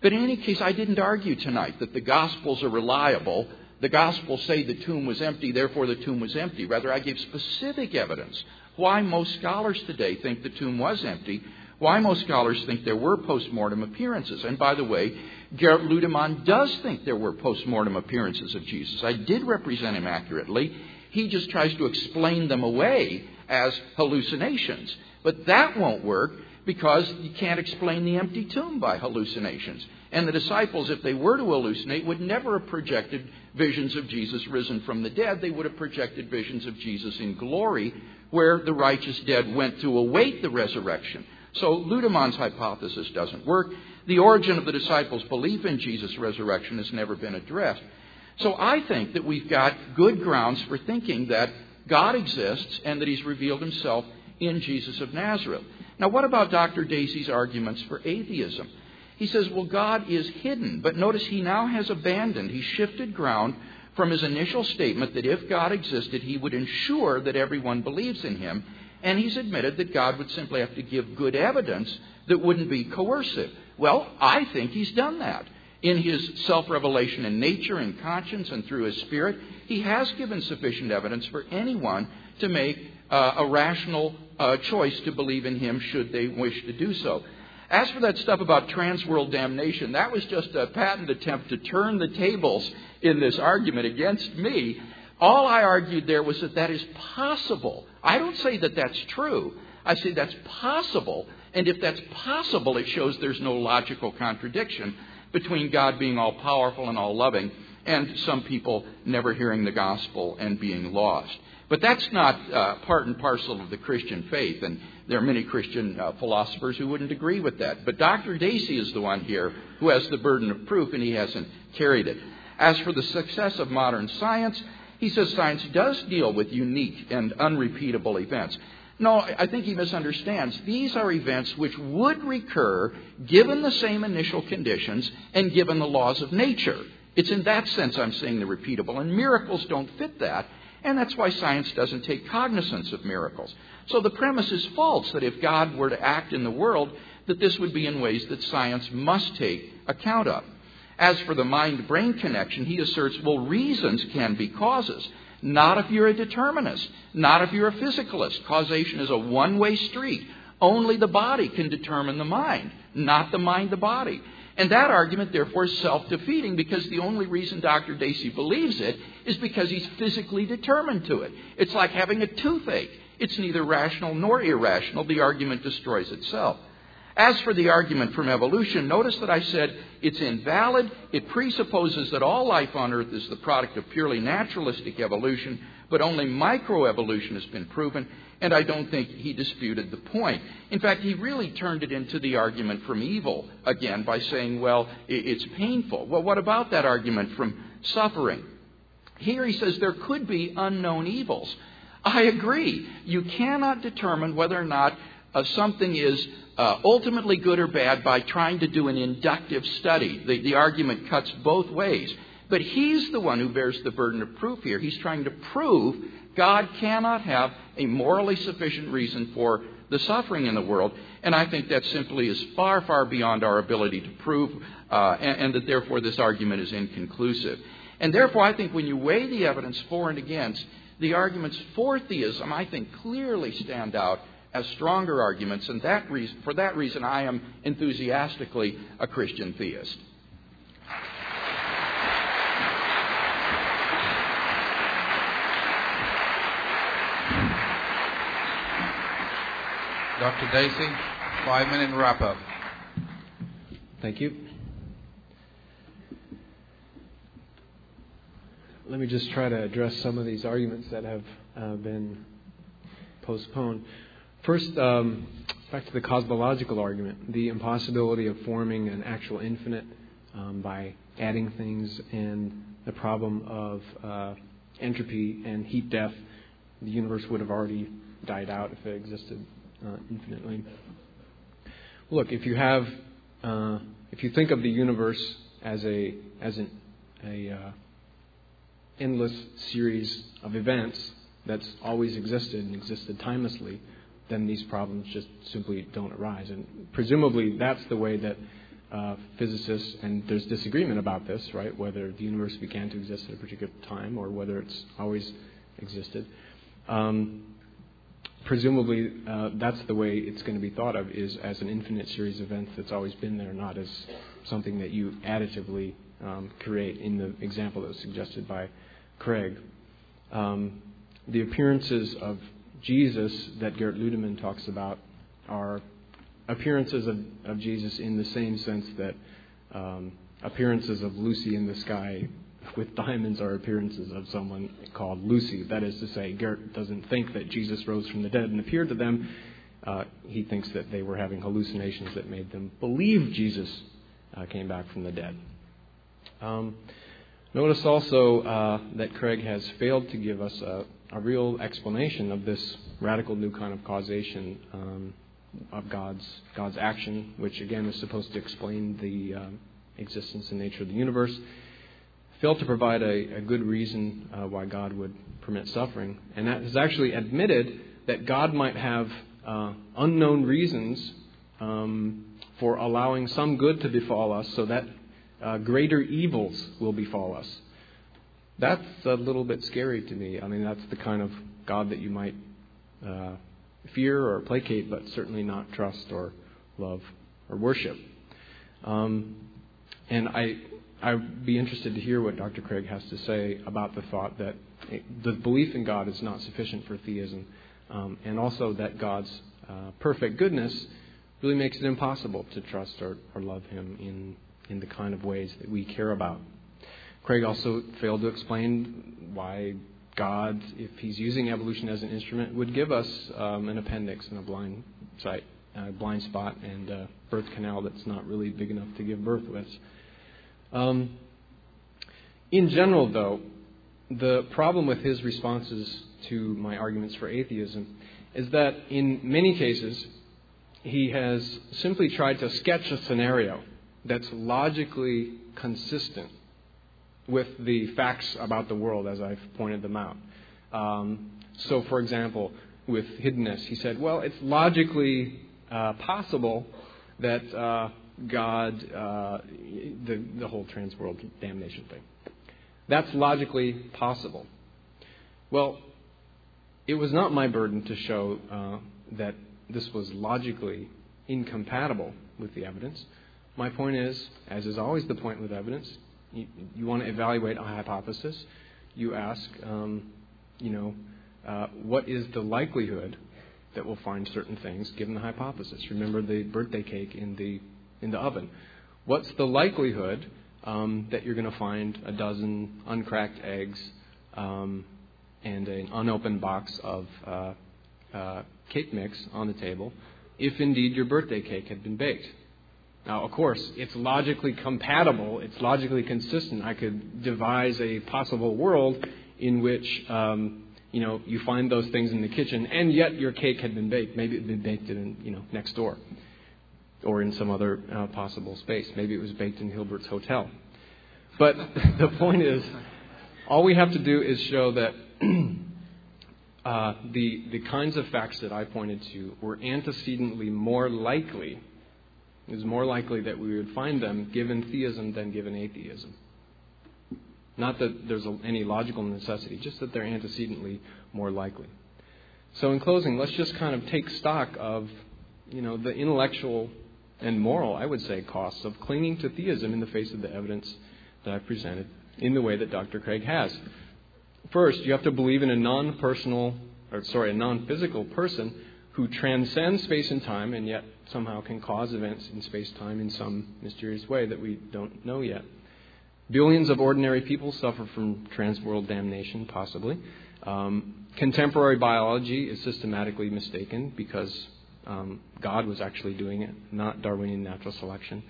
But in any case, I didn't argue tonight that the Gospels are reliable. The Gospels say the tomb was empty, therefore the tomb was empty. Rather, I gave specific evidence why most scholars today think the tomb was empty, why most scholars think there were post-mortem appearances. And by the way, Gerrit Ludemann does think there were post-mortem appearances of Jesus. I did represent him accurately. He just tries to explain them away as hallucinations. But that won't work because you can't explain the empty tomb by hallucinations. And the disciples, if they were to hallucinate, would never have projected visions of Jesus risen from the dead. They would have projected visions of Jesus in glory, where the righteous dead went to await the resurrection. So Ludemann's hypothesis doesn't work. The origin of the disciples' belief in Jesus' resurrection has never been addressed. So I think that we've got good grounds for thinking that God exists and that He's revealed Himself in Jesus of Nazareth. Now, what about Dr. Dacey's arguments for atheism? He says, well, God is hidden. But notice he now has abandoned, he shifted ground from his initial statement that if God existed, he would ensure that everyone believes in him. And he's admitted that God would simply have to give good evidence that wouldn't be coercive. Well, I think he's done that. In his self revelation in nature and conscience and through his spirit, he has given sufficient evidence for anyone to make uh, a rational uh, choice to believe in him should they wish to do so. As for that stuff about transworld damnation, that was just a patent attempt to turn the tables in this argument against me. All I argued there was that that is possible. I don't say that that's true. I say that's possible. And if that's possible, it shows there's no logical contradiction between God being all powerful and all loving and some people never hearing the gospel and being lost. But that's not uh, part and parcel of the Christian faith, and there are many Christian uh, philosophers who wouldn't agree with that. But Dr. Dacey is the one here who has the burden of proof, and he hasn't carried it. As for the success of modern science, he says science does deal with unique and unrepeatable events. No, I think he misunderstands. These are events which would recur given the same initial conditions and given the laws of nature. It's in that sense I'm saying they're repeatable, and miracles don't fit that. And that's why science doesn't take cognizance of miracles. So the premise is false that if God were to act in the world, that this would be in ways that science must take account of. As for the mind brain connection, he asserts, well, reasons can be causes. Not if you're a determinist, not if you're a physicalist. Causation is a one way street. Only the body can determine the mind. not the mind the body. And that argument, therefore, is self defeating because the only reason Dr. Dacey believes it is because he's physically determined to it. It's like having a toothache. It's neither rational nor irrational. The argument destroys itself. As for the argument from evolution, notice that I said it's invalid. It presupposes that all life on Earth is the product of purely naturalistic evolution, but only microevolution has been proven, and I don't think he disputed the point. In fact, he really turned it into the argument from evil again by saying, well, it's painful. Well, what about that argument from suffering? Here he says there could be unknown evils. I agree. You cannot determine whether or not uh, something is uh, ultimately good or bad by trying to do an inductive study. The, the argument cuts both ways. But he's the one who bears the burden of proof here. He's trying to prove God cannot have a morally sufficient reason for the suffering in the world. And I think that simply is far, far beyond our ability to prove, uh, and, and that therefore this argument is inconclusive. And therefore, I think when you weigh the evidence for and against, the arguments for theism, I think, clearly stand out as stronger arguments, and that reason, for that reason, I am enthusiastically a Christian theist. Dr. Dacey, five minute wrap up. Thank you. Let me just try to address some of these arguments that have uh, been postponed. First, um, back to the cosmological argument the impossibility of forming an actual infinite um, by adding things, and the problem of uh, entropy and heat death. The universe would have already died out if it existed uh, infinitely. Look, if you have, uh, if you think of the universe as a as an a uh, endless series of events that's always existed and existed timelessly, then these problems just simply don't arise. And presumably, that's the way that uh, physicists, and there's disagreement about this, right? Whether the universe began to exist at a particular time or whether it's always existed. Um, presumably, uh, that's the way it's going to be thought of, is as an infinite series of events that's always been there, not as something that you additively um, create in the example that was suggested by Craig. Um, the appearances of Jesus that Gerd Ludemann talks about are appearances of, of Jesus in the same sense that um, appearances of Lucy in the sky with diamonds are appearances of someone called Lucy. That is to say, Gerrit doesn't think that Jesus rose from the dead and appeared to them. Uh, he thinks that they were having hallucinations that made them believe Jesus uh, came back from the dead. Um, notice also uh, that Craig has failed to give us a, a real explanation of this radical new kind of causation um, of God's God's action, which again is supposed to explain the uh, existence and nature of the universe. Failed to provide a, a good reason uh, why God would permit suffering, and that has actually admitted that God might have uh, unknown reasons um, for allowing some good to befall us, so that uh, greater evils will befall us. That's a little bit scary to me. I mean, that's the kind of God that you might uh, fear or placate, but certainly not trust or love or worship. Um, and I, I'd be interested to hear what Dr. Craig has to say about the thought that the belief in God is not sufficient for theism, um, and also that God's uh, perfect goodness really makes it impossible to trust or, or love Him in, in the kind of ways that we care about. Craig also failed to explain why God, if He's using evolution as an instrument, would give us um, an appendix and a blind site, a blind spot, and a birth canal that's not really big enough to give birth with. Um, in general, though, the problem with his responses to my arguments for atheism is that in many cases he has simply tried to sketch a scenario that's logically consistent with the facts about the world as I've pointed them out. Um, so, for example, with hiddenness, he said, well, it's logically uh, possible that uh, God, uh, the, the whole trans world damnation thing. That's logically possible. Well, it was not my burden to show uh, that this was logically incompatible with the evidence. My point is, as is always the point with evidence, you, you want to evaluate a hypothesis. You ask, um, you know, uh, what is the likelihood that we'll find certain things given the hypothesis? Remember the birthday cake in the in the oven. What's the likelihood um, that you're going to find a dozen uncracked eggs um, and an unopened box of uh, uh, cake mix on the table if indeed your birthday cake had been baked? Now, of course, it's logically compatible, it's logically consistent. I could devise a possible world in which um, you know you find those things in the kitchen, and yet your cake had been baked. Maybe it had been baked in you know next door, or in some other uh, possible space. Maybe it was baked in Hilbert's hotel. But the point is, all we have to do is show that. Uh, the, the kinds of facts that I pointed to were antecedently more likely it is more likely that we would find them given theism than given atheism. Not that there's any logical necessity, just that they're antecedently more likely. So, in closing, let's just kind of take stock of, you know, the intellectual and moral, I would say, costs of clinging to theism in the face of the evidence that I've presented in the way that Dr. Craig has. First, you have to believe in a non-personal, or sorry, a non-physical person who transcends space and time and yet somehow can cause events in space time in some mysterious way that we don't know yet. Billions of ordinary people suffer from transworld damnation, possibly. Um, contemporary biology is systematically mistaken because um, God was actually doing it, not Darwinian natural selection.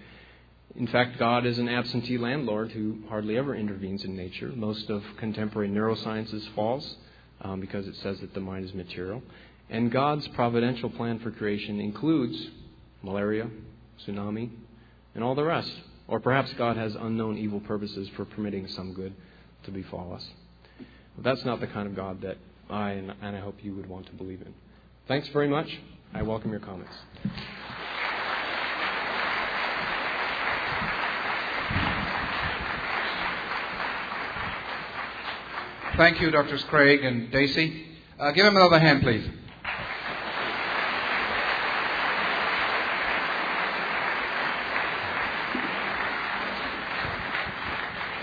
In fact, God is an absentee landlord who hardly ever intervenes in nature. Most of contemporary neuroscience is false um, because it says that the mind is material. And God's providential plan for creation includes malaria, tsunami, and all the rest. Or perhaps God has unknown evil purposes for permitting some good to befall us. But that's not the kind of God that I and, and I hope you would want to believe in. Thanks very much. I welcome your comments. Thank you, Drs. Craig and Dacey. Uh, give him another hand, please.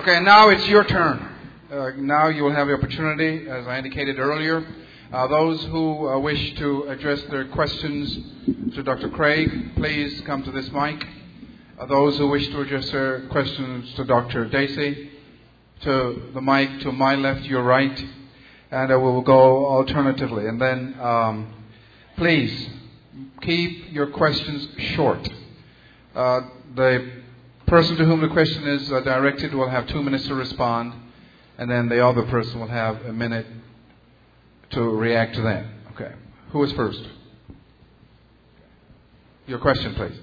Okay, now it's your turn. Uh, now you will have the opportunity, as I indicated earlier. Uh, those who uh, wish to address their questions to Dr. Craig, please come to this mic. Uh, those who wish to address their questions to Dr. Dacey, to the mic to my left, your right, and we will go alternatively. And then, um, please keep your questions short. Uh, the person to whom the question is uh, directed will have two minutes to respond, and then the other person will have a minute to react to that. Okay. Who is first? Your question, please.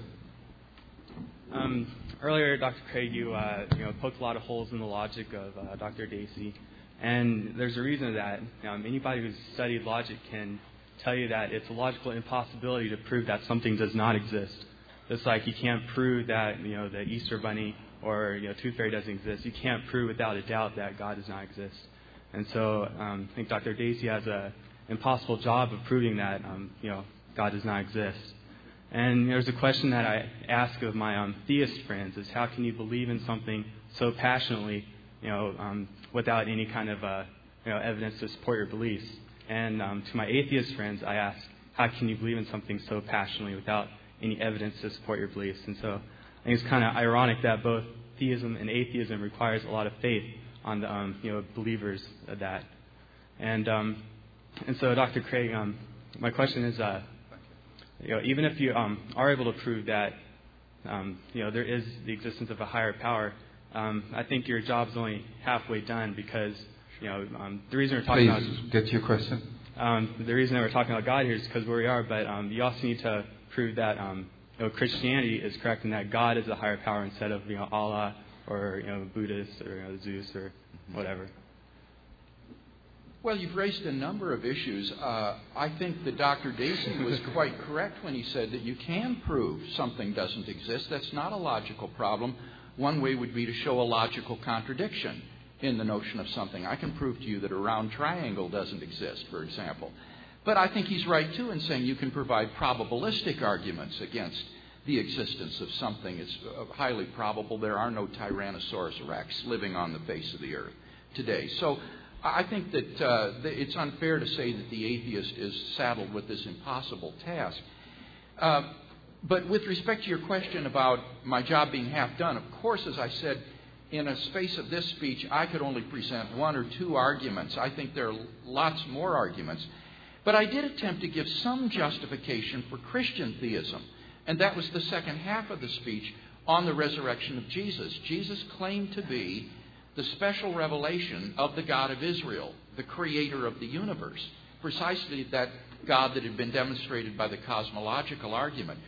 Um, earlier, Dr. Craig, you, uh, you know, poked a lot of holes in the logic of uh, Dr. Dacey, and there's a reason for that. Um, anybody who's studied logic can tell you that it's a logical impossibility to prove that something does not exist. It's like you can't prove that you know the Easter Bunny or you know Tooth Fairy doesn't exist, you can't prove without a doubt that God does not exist. And so um, I think Dr. Dacey has an impossible job of proving that um, you know God does not exist. And there's a question that I ask of my um, theist friends: is how can you believe in something so passionately, you know, um, without any kind of uh, you know evidence to support your beliefs? And um, to my atheist friends, I ask, how can you believe in something so passionately without any evidence to support your beliefs. And so I think it's kind of ironic that both theism and atheism requires a lot of faith on the um, you know believers of that. And um, and so Dr. Craig, um, my question is, uh, you know, even if you um, are able to prove that um, you know there is the existence of a higher power, um, I think your job is only halfway done because you know um, the reason we're talking Please about get your question. Um, the reason that we're talking about God here is because where we are, but um, you also need to prove that um, you know, Christianity is correct in that God is a higher power instead of you know Allah or you know Buddhist or you know, Zeus or whatever. Well, you've raised a number of issues. Uh, I think that Dr. Dacey was quite correct when he said that you can prove something doesn't exist. That's not a logical problem. One way would be to show a logical contradiction in the notion of something. I can prove to you that a round triangle doesn't exist, for example. But I think he's right, too, in saying you can provide probabilistic arguments against the existence of something. It's highly probable there are no Tyrannosaurus rex living on the face of the earth today. So I think that uh, it's unfair to say that the atheist is saddled with this impossible task. Uh, but with respect to your question about my job being half done, of course, as I said, in a space of this speech, I could only present one or two arguments. I think there are lots more arguments. But I did attempt to give some justification for Christian theism, and that was the second half of the speech on the resurrection of Jesus. Jesus claimed to be the special revelation of the God of Israel, the creator of the universe, precisely that God that had been demonstrated by the cosmological argument.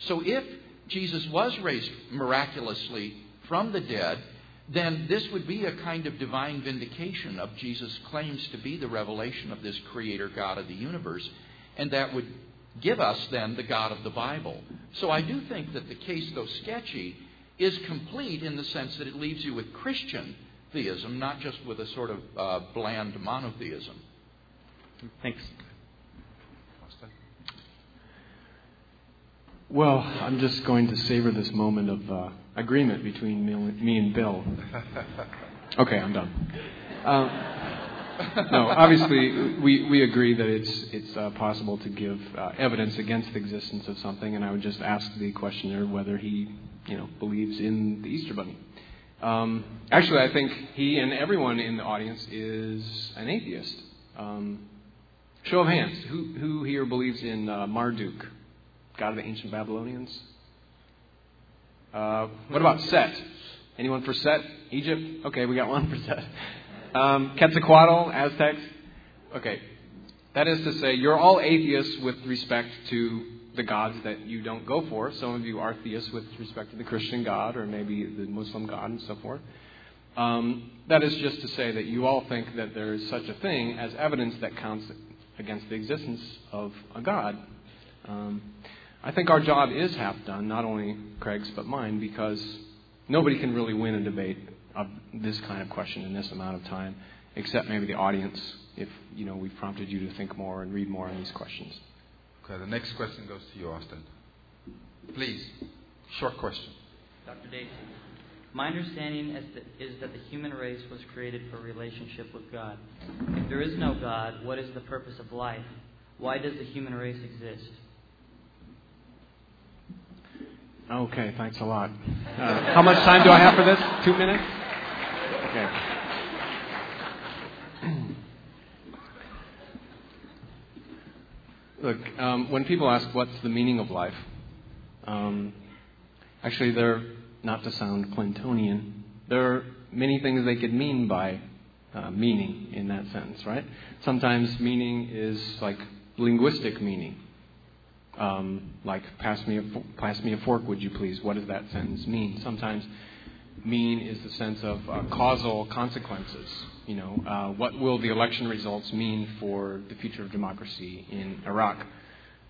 So if Jesus was raised miraculously from the dead, then this would be a kind of divine vindication of Jesus' claims to be the revelation of this creator God of the universe, and that would give us then the God of the Bible. So I do think that the case, though sketchy, is complete in the sense that it leaves you with Christian theism, not just with a sort of uh, bland monotheism. Thanks. Well, I'm just going to savor this moment of uh, agreement between me and Bill. Okay, I'm done. Um, no, obviously, we, we agree that it's, it's uh, possible to give uh, evidence against the existence of something, and I would just ask the questioner whether he you know, believes in the Easter Bunny. Um, actually, I think he and everyone in the audience is an atheist. Um, show of hands. Who, who here believes in uh, Marduk? god of the ancient Babylonians? Uh, what about Set? Anyone for Set? Egypt? Okay, we got one for Set. Um, Quetzalcoatl, Aztecs? Okay. That is to say, you're all atheists with respect to the gods that you don't go for. Some of you are theists with respect to the Christian God or maybe the Muslim God and so forth. Um, that is just to say that you all think that there is such a thing as evidence that counts against the existence of a God. Um, I think our job is half done, not only Craig's but mine, because nobody can really win a debate of this kind of question in this amount of time, except maybe the audience, if you know we've prompted you to think more and read more on these questions. Okay, the next question goes to you, Austin. Please, short question. Dr. Dacey, my understanding is that, is that the human race was created for relationship with God. If there is no God, what is the purpose of life? Why does the human race exist? Okay, thanks a lot. Uh, how much time do I have for this? Two minutes? Okay. Look, um, when people ask what's the meaning of life, um, actually, they're not to sound Clintonian. There are many things they could mean by uh, meaning in that sense, right? Sometimes meaning is like linguistic meaning. Um, like, pass me, a, pass me a fork, would you please? What does that sentence mean? Sometimes mean is the sense of uh, causal consequences. You know, uh, what will the election results mean for the future of democracy in Iraq?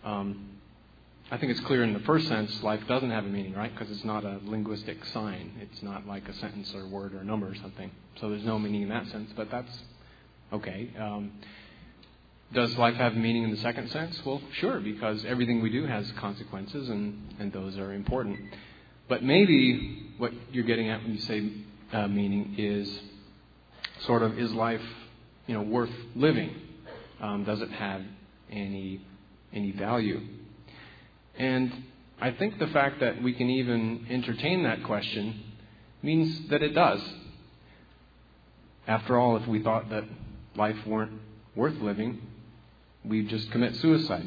Um, I think it's clear in the first sense, life doesn't have a meaning, right? Because it's not a linguistic sign. It's not like a sentence or word or a number or something. So there's no meaning in that sense, but that's okay. Um, does life have meaning in the second sense? Well, sure, because everything we do has consequences, and, and those are important. But maybe what you're getting at when you say uh, meaning is sort of is life, you know, worth living? Um, does it have any any value? And I think the fact that we can even entertain that question means that it does. After all, if we thought that life weren't worth living, we just commit suicide.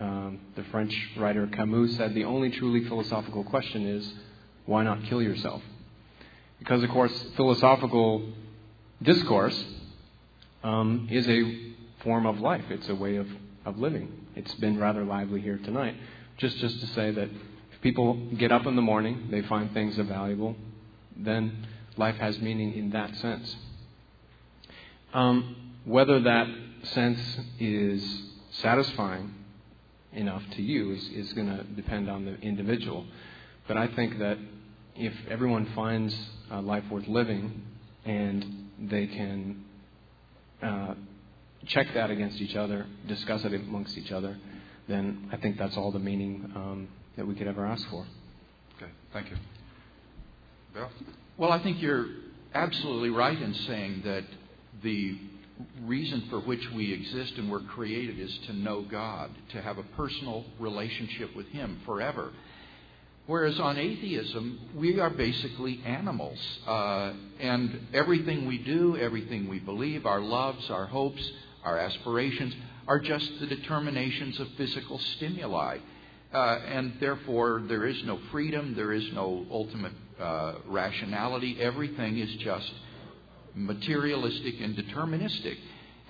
Um, the French writer Camus said the only truly philosophical question is why not kill yourself? Because, of course, philosophical discourse um, is a form of life, it's a way of, of living. It's been rather lively here tonight. Just, just to say that if people get up in the morning, they find things are valuable, then life has meaning in that sense. Um, whether that sense is satisfying enough to you is, is going to depend on the individual. But I think that if everyone finds life worth living and they can uh, check that against each other, discuss it amongst each other, then I think that's all the meaning um, that we could ever ask for. Okay, thank you. Bill? Well, I think you're absolutely right in saying that the reason for which we exist and were created is to know God, to have a personal relationship with Him forever. Whereas on atheism, we are basically animals. Uh, and everything we do, everything we believe, our loves, our hopes, our aspirations, are just the determinations of physical stimuli. Uh, and therefore, there is no freedom, there is no ultimate uh, rationality. Everything is just materialistic and deterministic.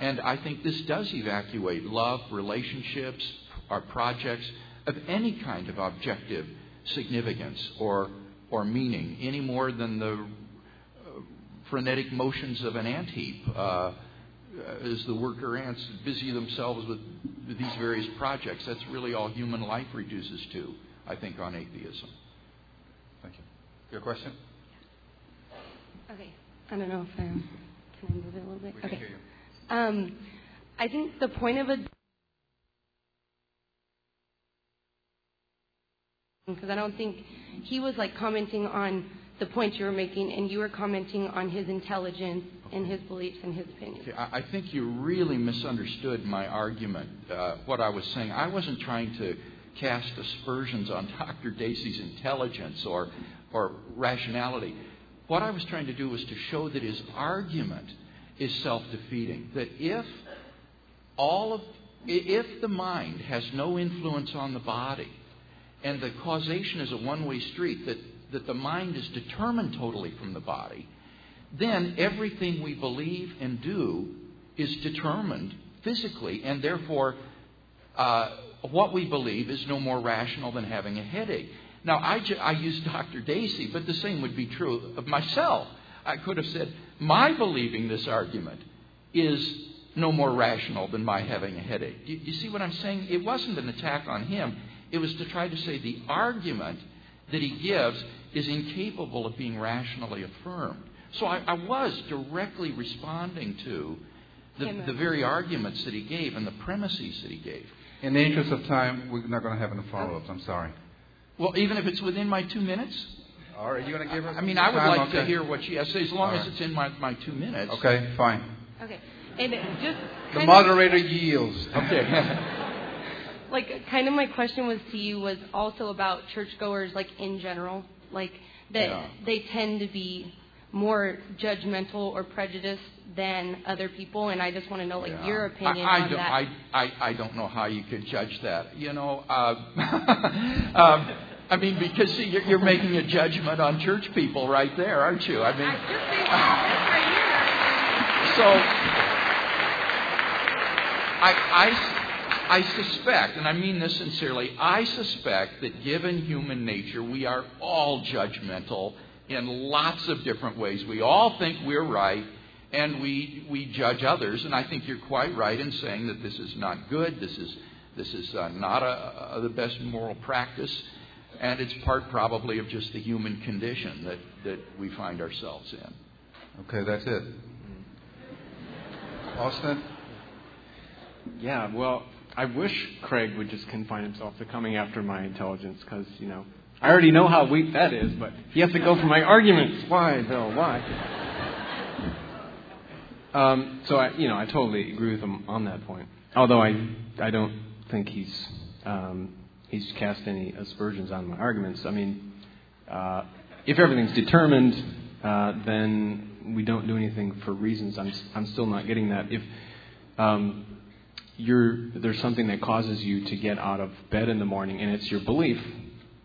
And I think this does evacuate love, relationships, our projects of any kind of objective significance or, or meaning, any more than the uh, frenetic motions of an ant heap uh, as the worker ants busy themselves with these various projects. That's really all human life reduces to, I think, on atheism. Thank you. Your question? Okay. I don't know if I'm. Can I move it a little bit? We okay. Um, I think the point of a because I don't think he was like commenting on the point you were making, and you were commenting on his intelligence and his beliefs and his opinions. Okay, I I think you really misunderstood my argument, uh, what I was saying. I wasn't trying to cast aspersions on Dr. Dacey's intelligence or, or rationality. What I was trying to do was to show that his argument is self defeating. That if all of if the mind has no influence on the body, and the causation is a one way street, that, that the mind is determined totally from the body, then everything we believe and do is determined physically, and therefore uh, what we believe is no more rational than having a headache. Now, I, ju- I use Dr. Dacey, but the same would be true of myself. I could have said, my believing this argument is no more rational than my having a headache. Do you, you see what I'm saying? It wasn't an attack on him. It was to try to say the argument that he gives is incapable of being rationally affirmed. So I, I was directly responding to the, the very arguments that he gave and the premises that he gave. In the interest of time, we're not going to have any follow ups. I'm sorry. Well, even if it's within my two minutes, All right, you going to give us I mean, I would time? like to hear what she has to say, as long All as right. it's in my, my two minutes. Okay, fine. Okay. And just The kind moderator yields. Okay. of, like kind of my question was to you was also about churchgoers like in general, like that Yeah. they tend to be more judgmental or prejudiced than other people, and I just want to know like Yeah. your opinion I, I on don't, that. I, I, I don't know how you could judge that. You know, uh, um, I mean, because see, you're, you're making a judgment on church people right there, aren't you? I mean, I just based on this right here. so I, I, I suspect, and I mean this sincerely, I suspect that given human nature, we are all judgmental in lots of different ways. We all think we're right, and we, we judge others. And I think you're quite right in saying that this is not good. This is, this is uh, not a, a, the best moral practice. And it's part probably of just the human condition that, that we find ourselves in. Okay, that's it. Austin? Yeah, well, I wish Craig would just confine himself to coming after my intelligence because, you know, I already know how weak that is, but he has to go for my arguments. Why, Bill? Why? Um, so I, you know, I totally agree with him on that point. Although I, I don't think he's, um, he's cast any aspersions on my arguments. I mean, uh, if everything's determined, uh, then we don't do anything for reasons. I'm, I'm still not getting that. If um, you're, there's something that causes you to get out of bed in the morning, and it's your belief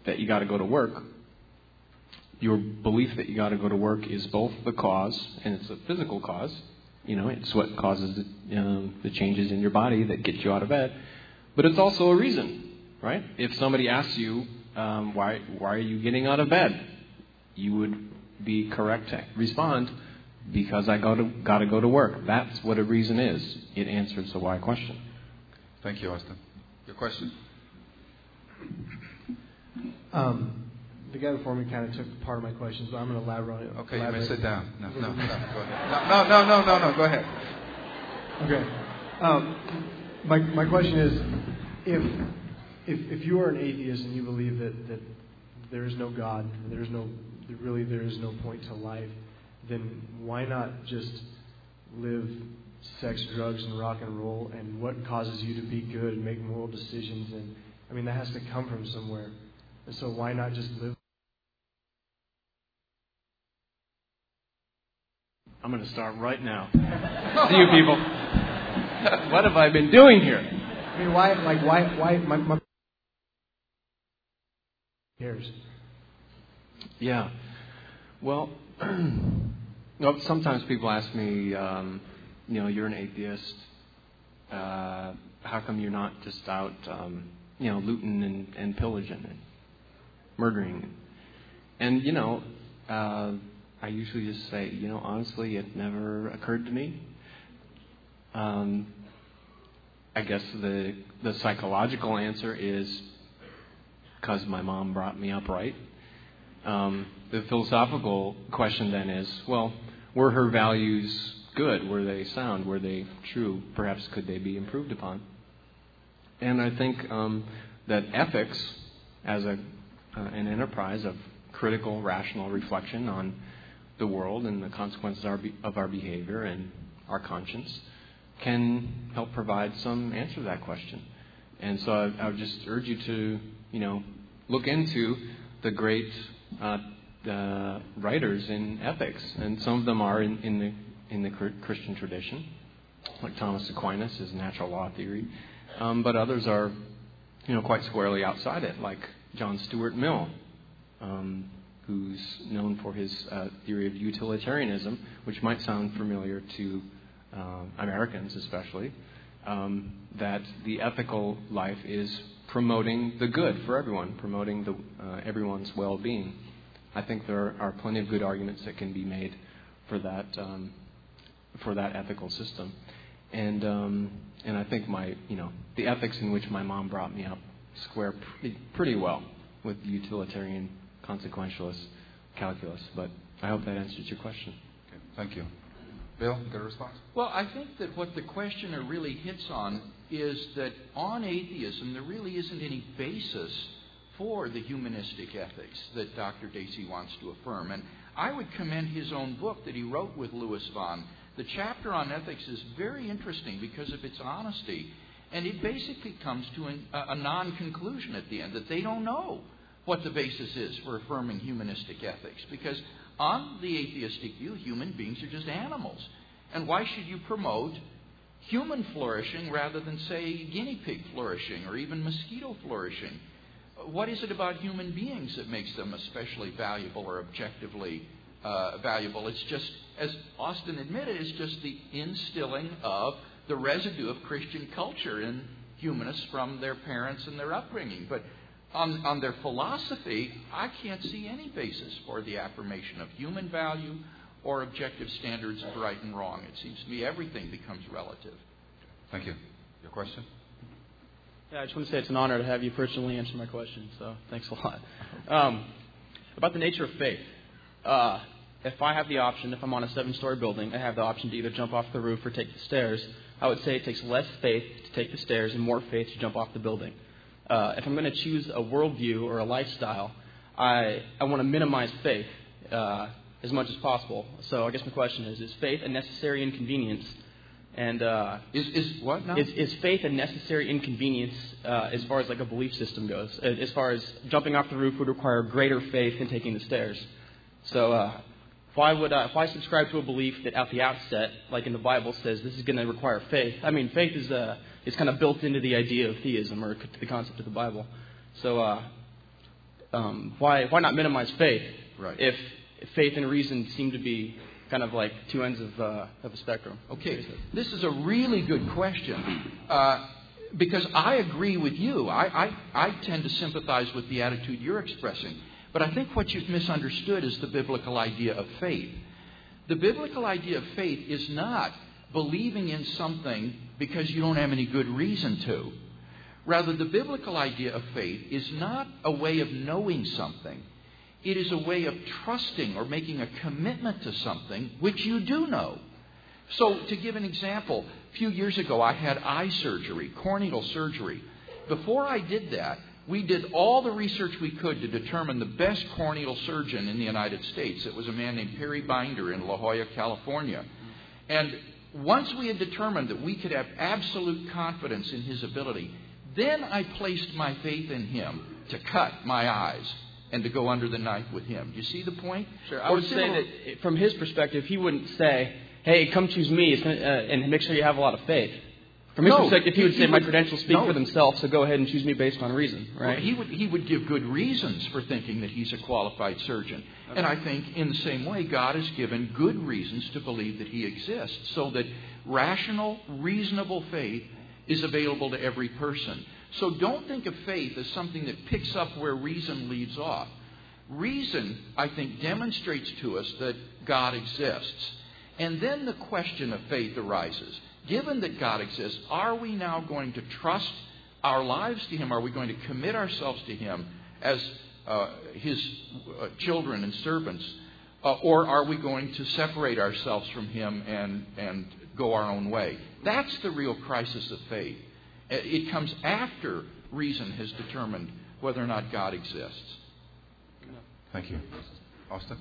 that you got to go to work. Your belief that you got to go to work is both the cause, and it's a physical cause. You know, it's what causes the, um, the changes in your body that get you out of bed. But it's also a reason, right? If somebody asks you, um, why, why are you getting out of bed? You would be correct to respond, because I got to, got to go to work. That's what a reason is. It answers the why question. Thank you, Austin. Your question? Um, the guy before me kind of took part of my questions, but I'm going to elaborate on it. Okay, you may sit down. No, no, no, go ahead. No, no, no, no, no, no, go ahead. Okay. Um, my, my question is if, if, if you are an atheist and you believe that, that there is no God, there is no, really there is no point to life, then why not just live sex, drugs, and rock and roll? And what causes you to be good and make moral decisions? And I mean, that has to come from somewhere. And so why not just live? I'm going to start right now. See you people. what have I been doing here? I mean, why, like, why, why, my, my cares? Yeah. Well, well, sometimes people ask me, um, you know, you're an atheist. Uh, how come you're not just out, um, you know, looting and, and pillaging and murdering? And, you know, uh, I usually just say, you know, honestly, it never occurred to me. Um, I guess the the psychological answer is because my mom brought me up right. Um, the philosophical question then is, well, were her values good? Were they sound? Were they true? Perhaps could they be improved upon? And I think um, that ethics, as a uh, an enterprise of critical, rational reflection on the world and the consequences of our behavior and our conscience can help provide some answer to that question. And so I, I would just urge you to, you know, look into the great uh, uh, writers in ethics, and some of them are in, in the in the Christian tradition, like Thomas Aquinas, his natural law theory, um, but others are, you know, quite squarely outside it, like John Stuart Mill, um, who's known for his uh, theory of utilitarianism, which might sound familiar to uh, Americans, especially, um, that the ethical life is promoting the good for everyone, promoting the, uh, everyone's well-being. I think there are plenty of good arguments that can be made for that um, for that ethical system, and um, and I think my you know the ethics in which my mom brought me up square pretty, pretty well with utilitarian consequentialist calculus. But I hope that answers your question. Okay, thank you. Bill, get a response? Well, I think that what the questioner really hits on is that on atheism, there really isn't any basis for the humanistic ethics that Dr. Dacey wants to affirm. And I would commend his own book that he wrote with Lewis Vaughn. The chapter on ethics is very interesting because of its honesty. And it basically comes to an, a, a non conclusion at the end that they don't know what the basis is for affirming humanistic ethics. Because on the atheistic view, human beings are just animals. And why should you promote human flourishing rather than, say, guinea pig flourishing or even mosquito flourishing? What is it about human beings that makes them especially valuable or objectively uh, valuable? It's just, as Austin admitted, it's just the instilling of the residue of Christian culture in humanists from their parents and their upbringing. But on, on their philosophy, I can't see any basis for the affirmation of human value or objective standards of right and wrong. It seems to me everything becomes relative. Thank you. Your question? Yeah, I just want to say it's an honor to have you personally answer my question, so thanks a lot. Um, about the nature of faith. Uh, if I have the option, if I'm on a seven story building, I have the option to either jump off the roof or take the stairs. I would say it takes less faith to take the stairs and more faith to jump off the building uh, if I'm going to choose a worldview or a lifestyle, I, I want to minimize faith uh, as much as possible. So I guess my question is: Is faith a necessary inconvenience? And uh, is is what now? Is, is faith a necessary inconvenience uh, as far as like a belief system goes? As far as jumping off the roof would require greater faith than taking the stairs. So uh, why would I, if I subscribe to a belief that at the outset, like in the Bible, says this is going to require faith? I mean, faith is a is kind of built into the idea of theism or the concept of the Bible. So uh, um, why why not minimize faith right. if, faith and reason seem to be kind of like two ends of uh, of a spectrum? Okay, this is a really good question. Uh, because I agree with you. I, I, I tend to sympathize with the attitude you're expressing. But I think what you've misunderstood is the biblical idea of faith. The biblical idea of faith is not believing in something because you don't have any good reason to. Rather, the biblical idea of faith is not a way of knowing something. It is a way of trusting or making a commitment to something which you do know. So, to give an example, a few years ago I had eye surgery, corneal surgery. Before I did that, we did all the research we could to determine the best corneal surgeon in the United States. It was a man named Perry Binder in La Jolla, California. And once we had determined that we could have absolute confidence in his ability, then I placed my faith in him to cut my eyes and to go under the knife with him. Do you see the point? Sure. I Or would say that from his perspective, he wouldn't say, "Hey, come choose me," uh, and make sure you have a lot of faith. From his No, perspective, he he- would he say, "My would- credentials speak no. for themselves, so go ahead and choose me based on reason." Well, Right? he would he would give good reasons for thinking that he's a qualified surgeon. And I think in the same way God has given good reasons to believe that he exists so that rational, reasonable faith is available to every person. So don't think of faith as something that picks up where reason leaves off. Reason, I think, demonstrates to us that God exists. And then the question of faith arises. Given that God exists, are we now going to trust our lives to Him? Are we going to commit ourselves to Him as uh, His uh, children and servants? Uh, or are we going to separate ourselves from Him and, and go our own way? That's the real crisis of faith. It comes after reason has determined whether or not God exists. Thank you. Austin?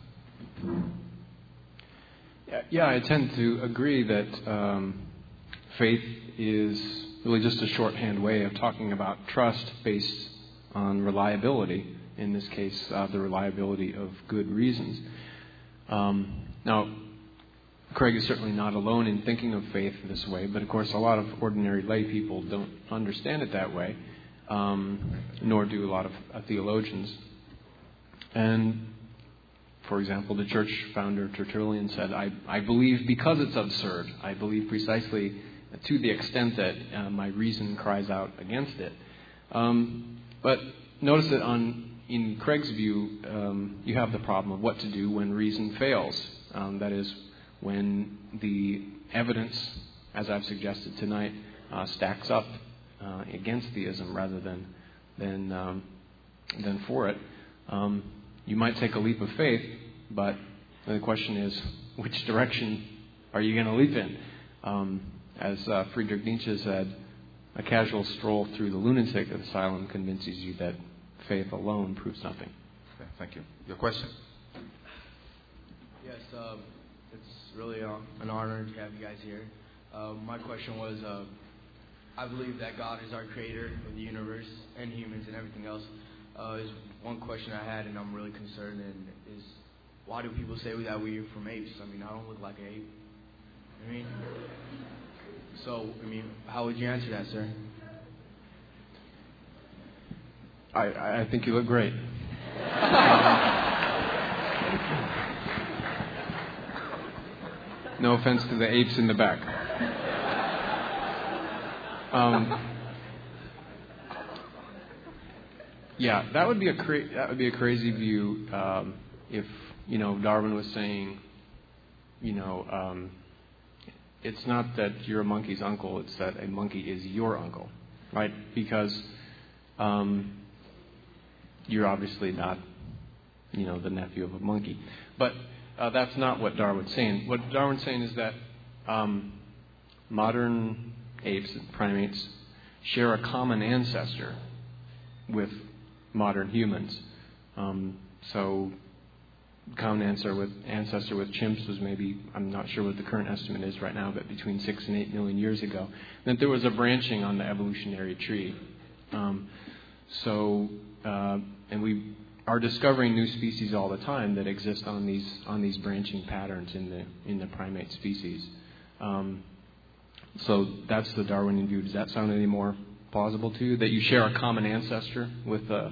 Yeah, yeah, I tend to agree that um, faith is really just a shorthand way of talking about trust based on reliability. In this case, uh, the reliability of good reasons. Um, now, Craig is certainly not alone in thinking of faith this way, but of course, a lot of ordinary lay people don't understand it that way, um, nor do a lot of uh, theologians. And for example, the church founder Tertullian said, I, I believe because it's absurd. I believe precisely to the extent that uh, my reason cries out against it. Um, but notice that on, in Craig's view, um, you have the problem of what to do when reason fails. Um, that is, when the evidence, as I've suggested tonight, uh, stacks up uh, against theism rather than, than, um, than for it. Um, you might take a leap of faith, but the question is, which direction are you going to leap in? Um, as uh, Friedrich Nietzsche said, a casual stroll through the lunatic asylum convinces you that faith alone proves nothing. Okay, thank you. Your question? Yes, um, it's really uh, an honor to have you guys here. Uh, my question was uh, I believe that God is our creator of the universe and humans and everything else. Uh, is one question I had, and I'm really concerned, and is why do people say that we're from apes? I mean, I don't look like an ape. I mean, so I mean, how would you answer that, sir? I, I think you look great. no offense to the apes in the back. Um, yeah, that would be a cra- that would be a crazy view um, if you know Darwin was saying, you know, um, it's not that you're a monkey's uncle; it's that a monkey is your uncle, right? Because um, you're obviously not, you know, the nephew of a monkey. But uh, that's not what Darwin's saying. What Darwin's saying is that um, modern apes and primates share a common ancestor with modern humans. Um, so, common ancestor with ancestor with chimps was maybe I'm not sure what the current estimate is right now, but between six and eight million years ago. That there was a branching on the evolutionary tree. Um, so, uh, and we are discovering new species all the time that exist on these on these branching patterns in the in the primate species. Um, so that's the Darwinian view. Does that sound any more plausible to you? That you share a common ancestor with uh,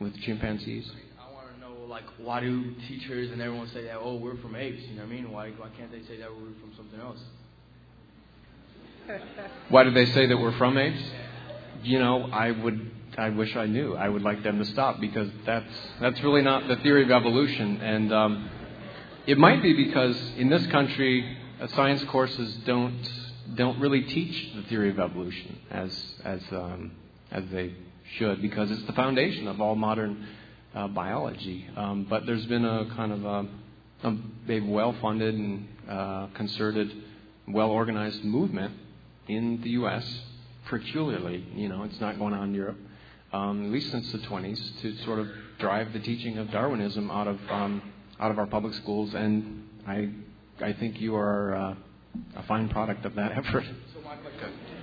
with chimpanzees? I want to know, like, why do teachers and everyone say that? Oh, we're from apes. You know what I mean? Why why can't they say that we're from something else? Why do they say that we're from apes? You know, I would I wish I knew. I would like them to stop because that's that's really not the theory of evolution, and um, it might be because in this country, uh, science courses don't don't really teach the theory of evolution as as um, as they should because it's the foundation of all modern uh, biology. Um, but there's been a kind of a, a, a well-funded and uh, concerted well organized movement in the U.S. peculiarly. You know, it's not going on in Europe, um, at least since the 20s, to sort of drive the teaching of Darwinism out of um, out of our public schools. And I I think you are uh, a fine product of that effort.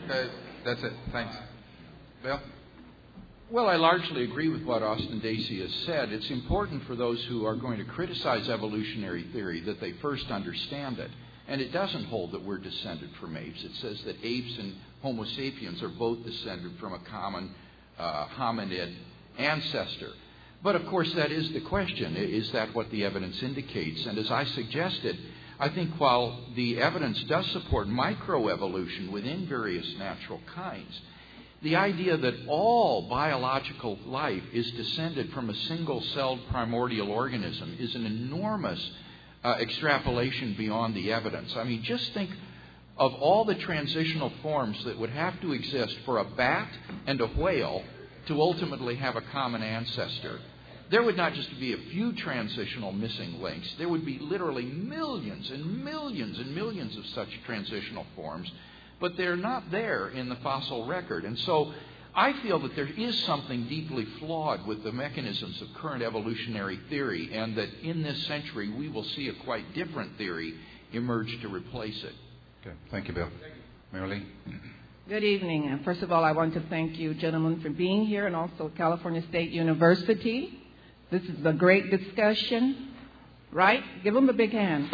Okay, that's it. Thanks. Bill? Well, I largely agree with what Austin Dacey has said. It's important for those who are going to criticize evolutionary theory that they first understand it. And it doesn't hold that we're descended from apes. It says that apes and Homo sapiens are both descended from a common uh, hominid ancestor. But of course, that is the question. Is that what the evidence indicates? And as I suggested, I think while the evidence does support microevolution within various natural kinds, the idea that all biological life is descended from a single celled primordial organism is an enormous uh, extrapolation beyond the evidence. I mean, just think of all the transitional forms that would have to exist for a bat and a whale to ultimately have a common ancestor. There would not just be a few transitional missing links, there would be literally millions and millions and millions of such transitional forms but they're not there in the fossil record. And so I feel that there is something deeply flawed with the mechanisms of current evolutionary theory, and that in this century we will see a quite different theory emerge to replace it. Okay. Thank you, Bill. Marilee? Good evening. And First of all, I want to thank you, gentlemen, for being here and also California State University. This is a great discussion, right? Give them a big hand.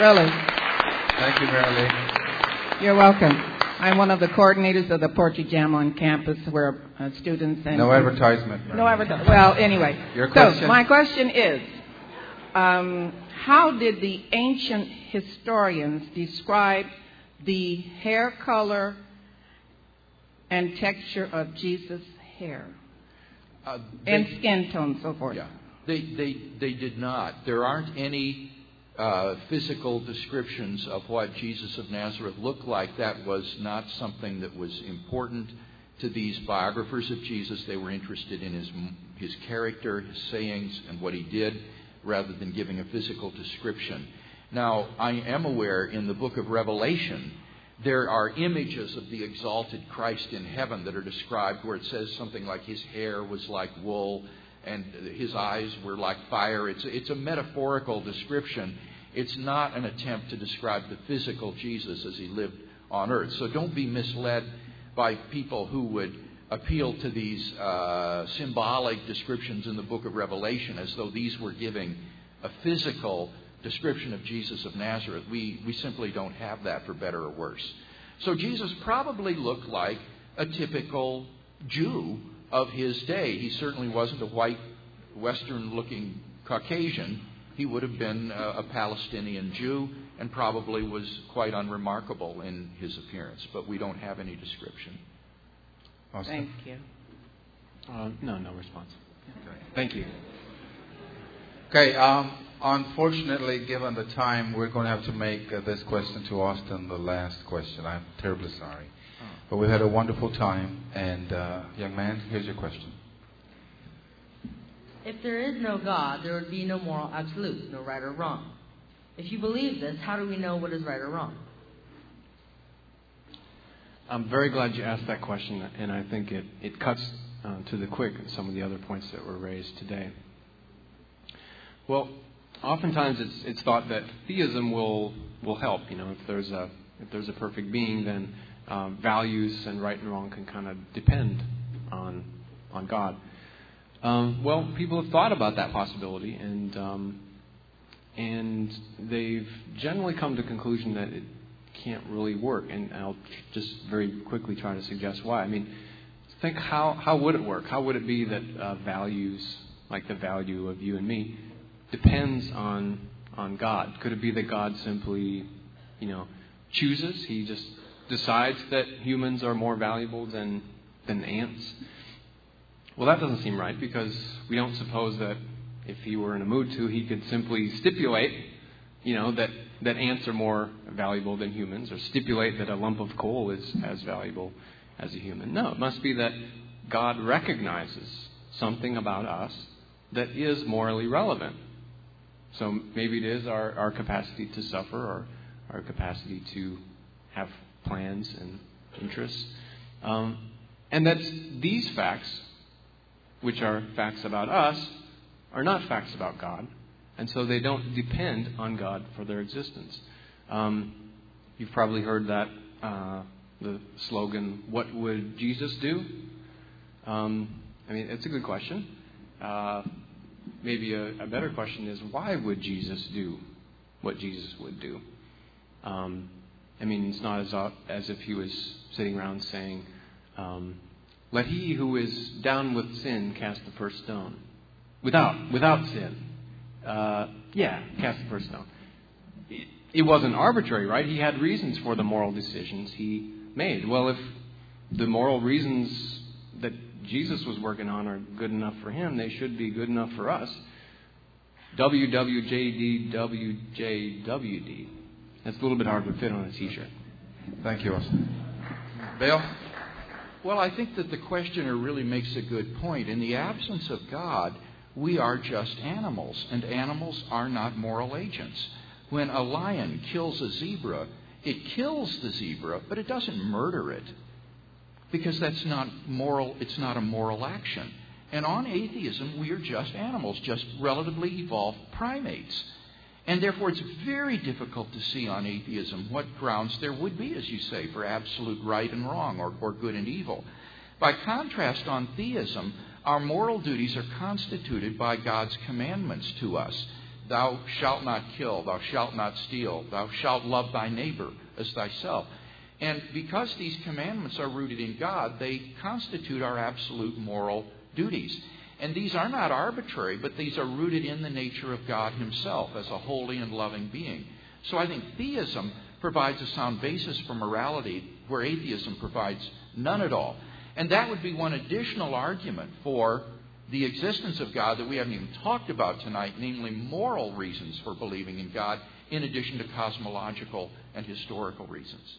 really. Thank you, Marilee. You're welcome. I'm one of the coordinators of the Poetry Jam on campus where uh, students and. No advertisement. No advertisement. Well, anyway. Your question? So, my question is um, how did the ancient historians describe the hair color and texture of Jesus' hair? Uh, and skin tone, so forth. Yeah. They, they, they did not. There aren't any uh, physical descriptions of what Jesus of Nazareth looked like. That was not something that was important to these biographers of Jesus. They were interested in his, his character, his sayings, and what he did, rather than giving a physical description. Now, I am aware in the book of Revelation, there are images of the exalted Christ in heaven that are described where it says something like his hair was like wool and his eyes were like fire. It's, it's a metaphorical description. It's not an attempt to describe the physical Jesus as he lived on earth. So don't be misled by people who would appeal to these uh, symbolic descriptions in the book of Revelation as though these were giving a physical description of Jesus of Nazareth. We, we simply don't have that for better or worse. So Jesus probably looked like a typical Jew of his day. He certainly wasn't a white, Western looking Caucasian. He would have been a, a Palestinian Jew and probably was quite unremarkable in his appearance, but we don't have any description. Thank you. Uh, no, no response. Okay. Thank you. Okay. Um, unfortunately, given the time, we're going to have to make uh, this question to Austin the last question. I'm terribly sorry. But we've had a wonderful time. And, uh, young man, here's your question. If there is no God, there would be no moral absolute, no right or wrong. If you believe this, how do we know what is right or wrong? I'm very glad you asked that question, and I think it, it cuts uh, to the quick some of the other points that were raised today. Well, oftentimes it's, it's thought that theism will, will help. You know, if there's a, if there's a perfect being, then um, values and right and wrong can kind of depend on on God. Um, well, people have thought about that possibility, and um, and they've generally come to the conclusion that it can't really work. And I'll just very quickly try to suggest why. I mean, think how how would it work? How would it be that uh, values, like the value of you and me, depends on on God? Could it be that God simply, you know, chooses? He just decides that humans are more valuable than, than ants. Well, that doesn't seem right because we don't suppose that if he were in a mood to, he could simply stipulate, you know, that, that ants are more valuable than humans or stipulate that a lump of coal is as valuable as a human. No, it must be that God recognizes something about us that is morally relevant. So maybe it is our, our capacity to suffer or our capacity to have plans and interests. Um, and that these facts, which are facts about us, are not facts about God. And so they don't depend on God for their existence. Um, you've probably heard that uh, the slogan, What would Jesus do? Um, I mean, it's a good question. Uh, maybe a, a, better question is, Why would Jesus do what Jesus would do? Um, I mean, it's not as, as if he was sitting around saying, um, Let he who is down with sin cast the first stone. Without, without sin. Uh, yeah, cast the first stone. It, it wasn't arbitrary, right? He had reasons for the moral decisions he made. Well, if the moral reasons that Jesus was working on are good enough for him, they should be good enough for us. WWJD, WJWD. That's a little bit hard to fit on a t shirt. Thank you, Austin. Bill? Well, I think that the questioner really makes a good point. In the absence of God, we are just animals, and animals are not moral agents. When a lion kills a zebra, it kills the zebra, but it doesn't murder it because that's not moral, it's not a moral action. And on atheism, we are just animals, just relatively evolved primates. And therefore, it's very difficult to see on atheism what grounds there would be, as you say, for absolute right and wrong or, or good and evil. By contrast, on theism, our moral duties are constituted by God's commandments to us. Thou shalt not kill, thou shalt not steal, thou shalt love thy neighbor as thyself. And because these commandments are rooted in God, they constitute our absolute moral duties. And these are not arbitrary, but these are rooted in the nature of God Himself as a holy and loving being. So I think theism provides a sound basis for morality where atheism provides none at all. And that would be one additional argument for the existence of God that we haven't even talked about tonight, namely moral reasons for believing in God, in addition to cosmological and historical reasons.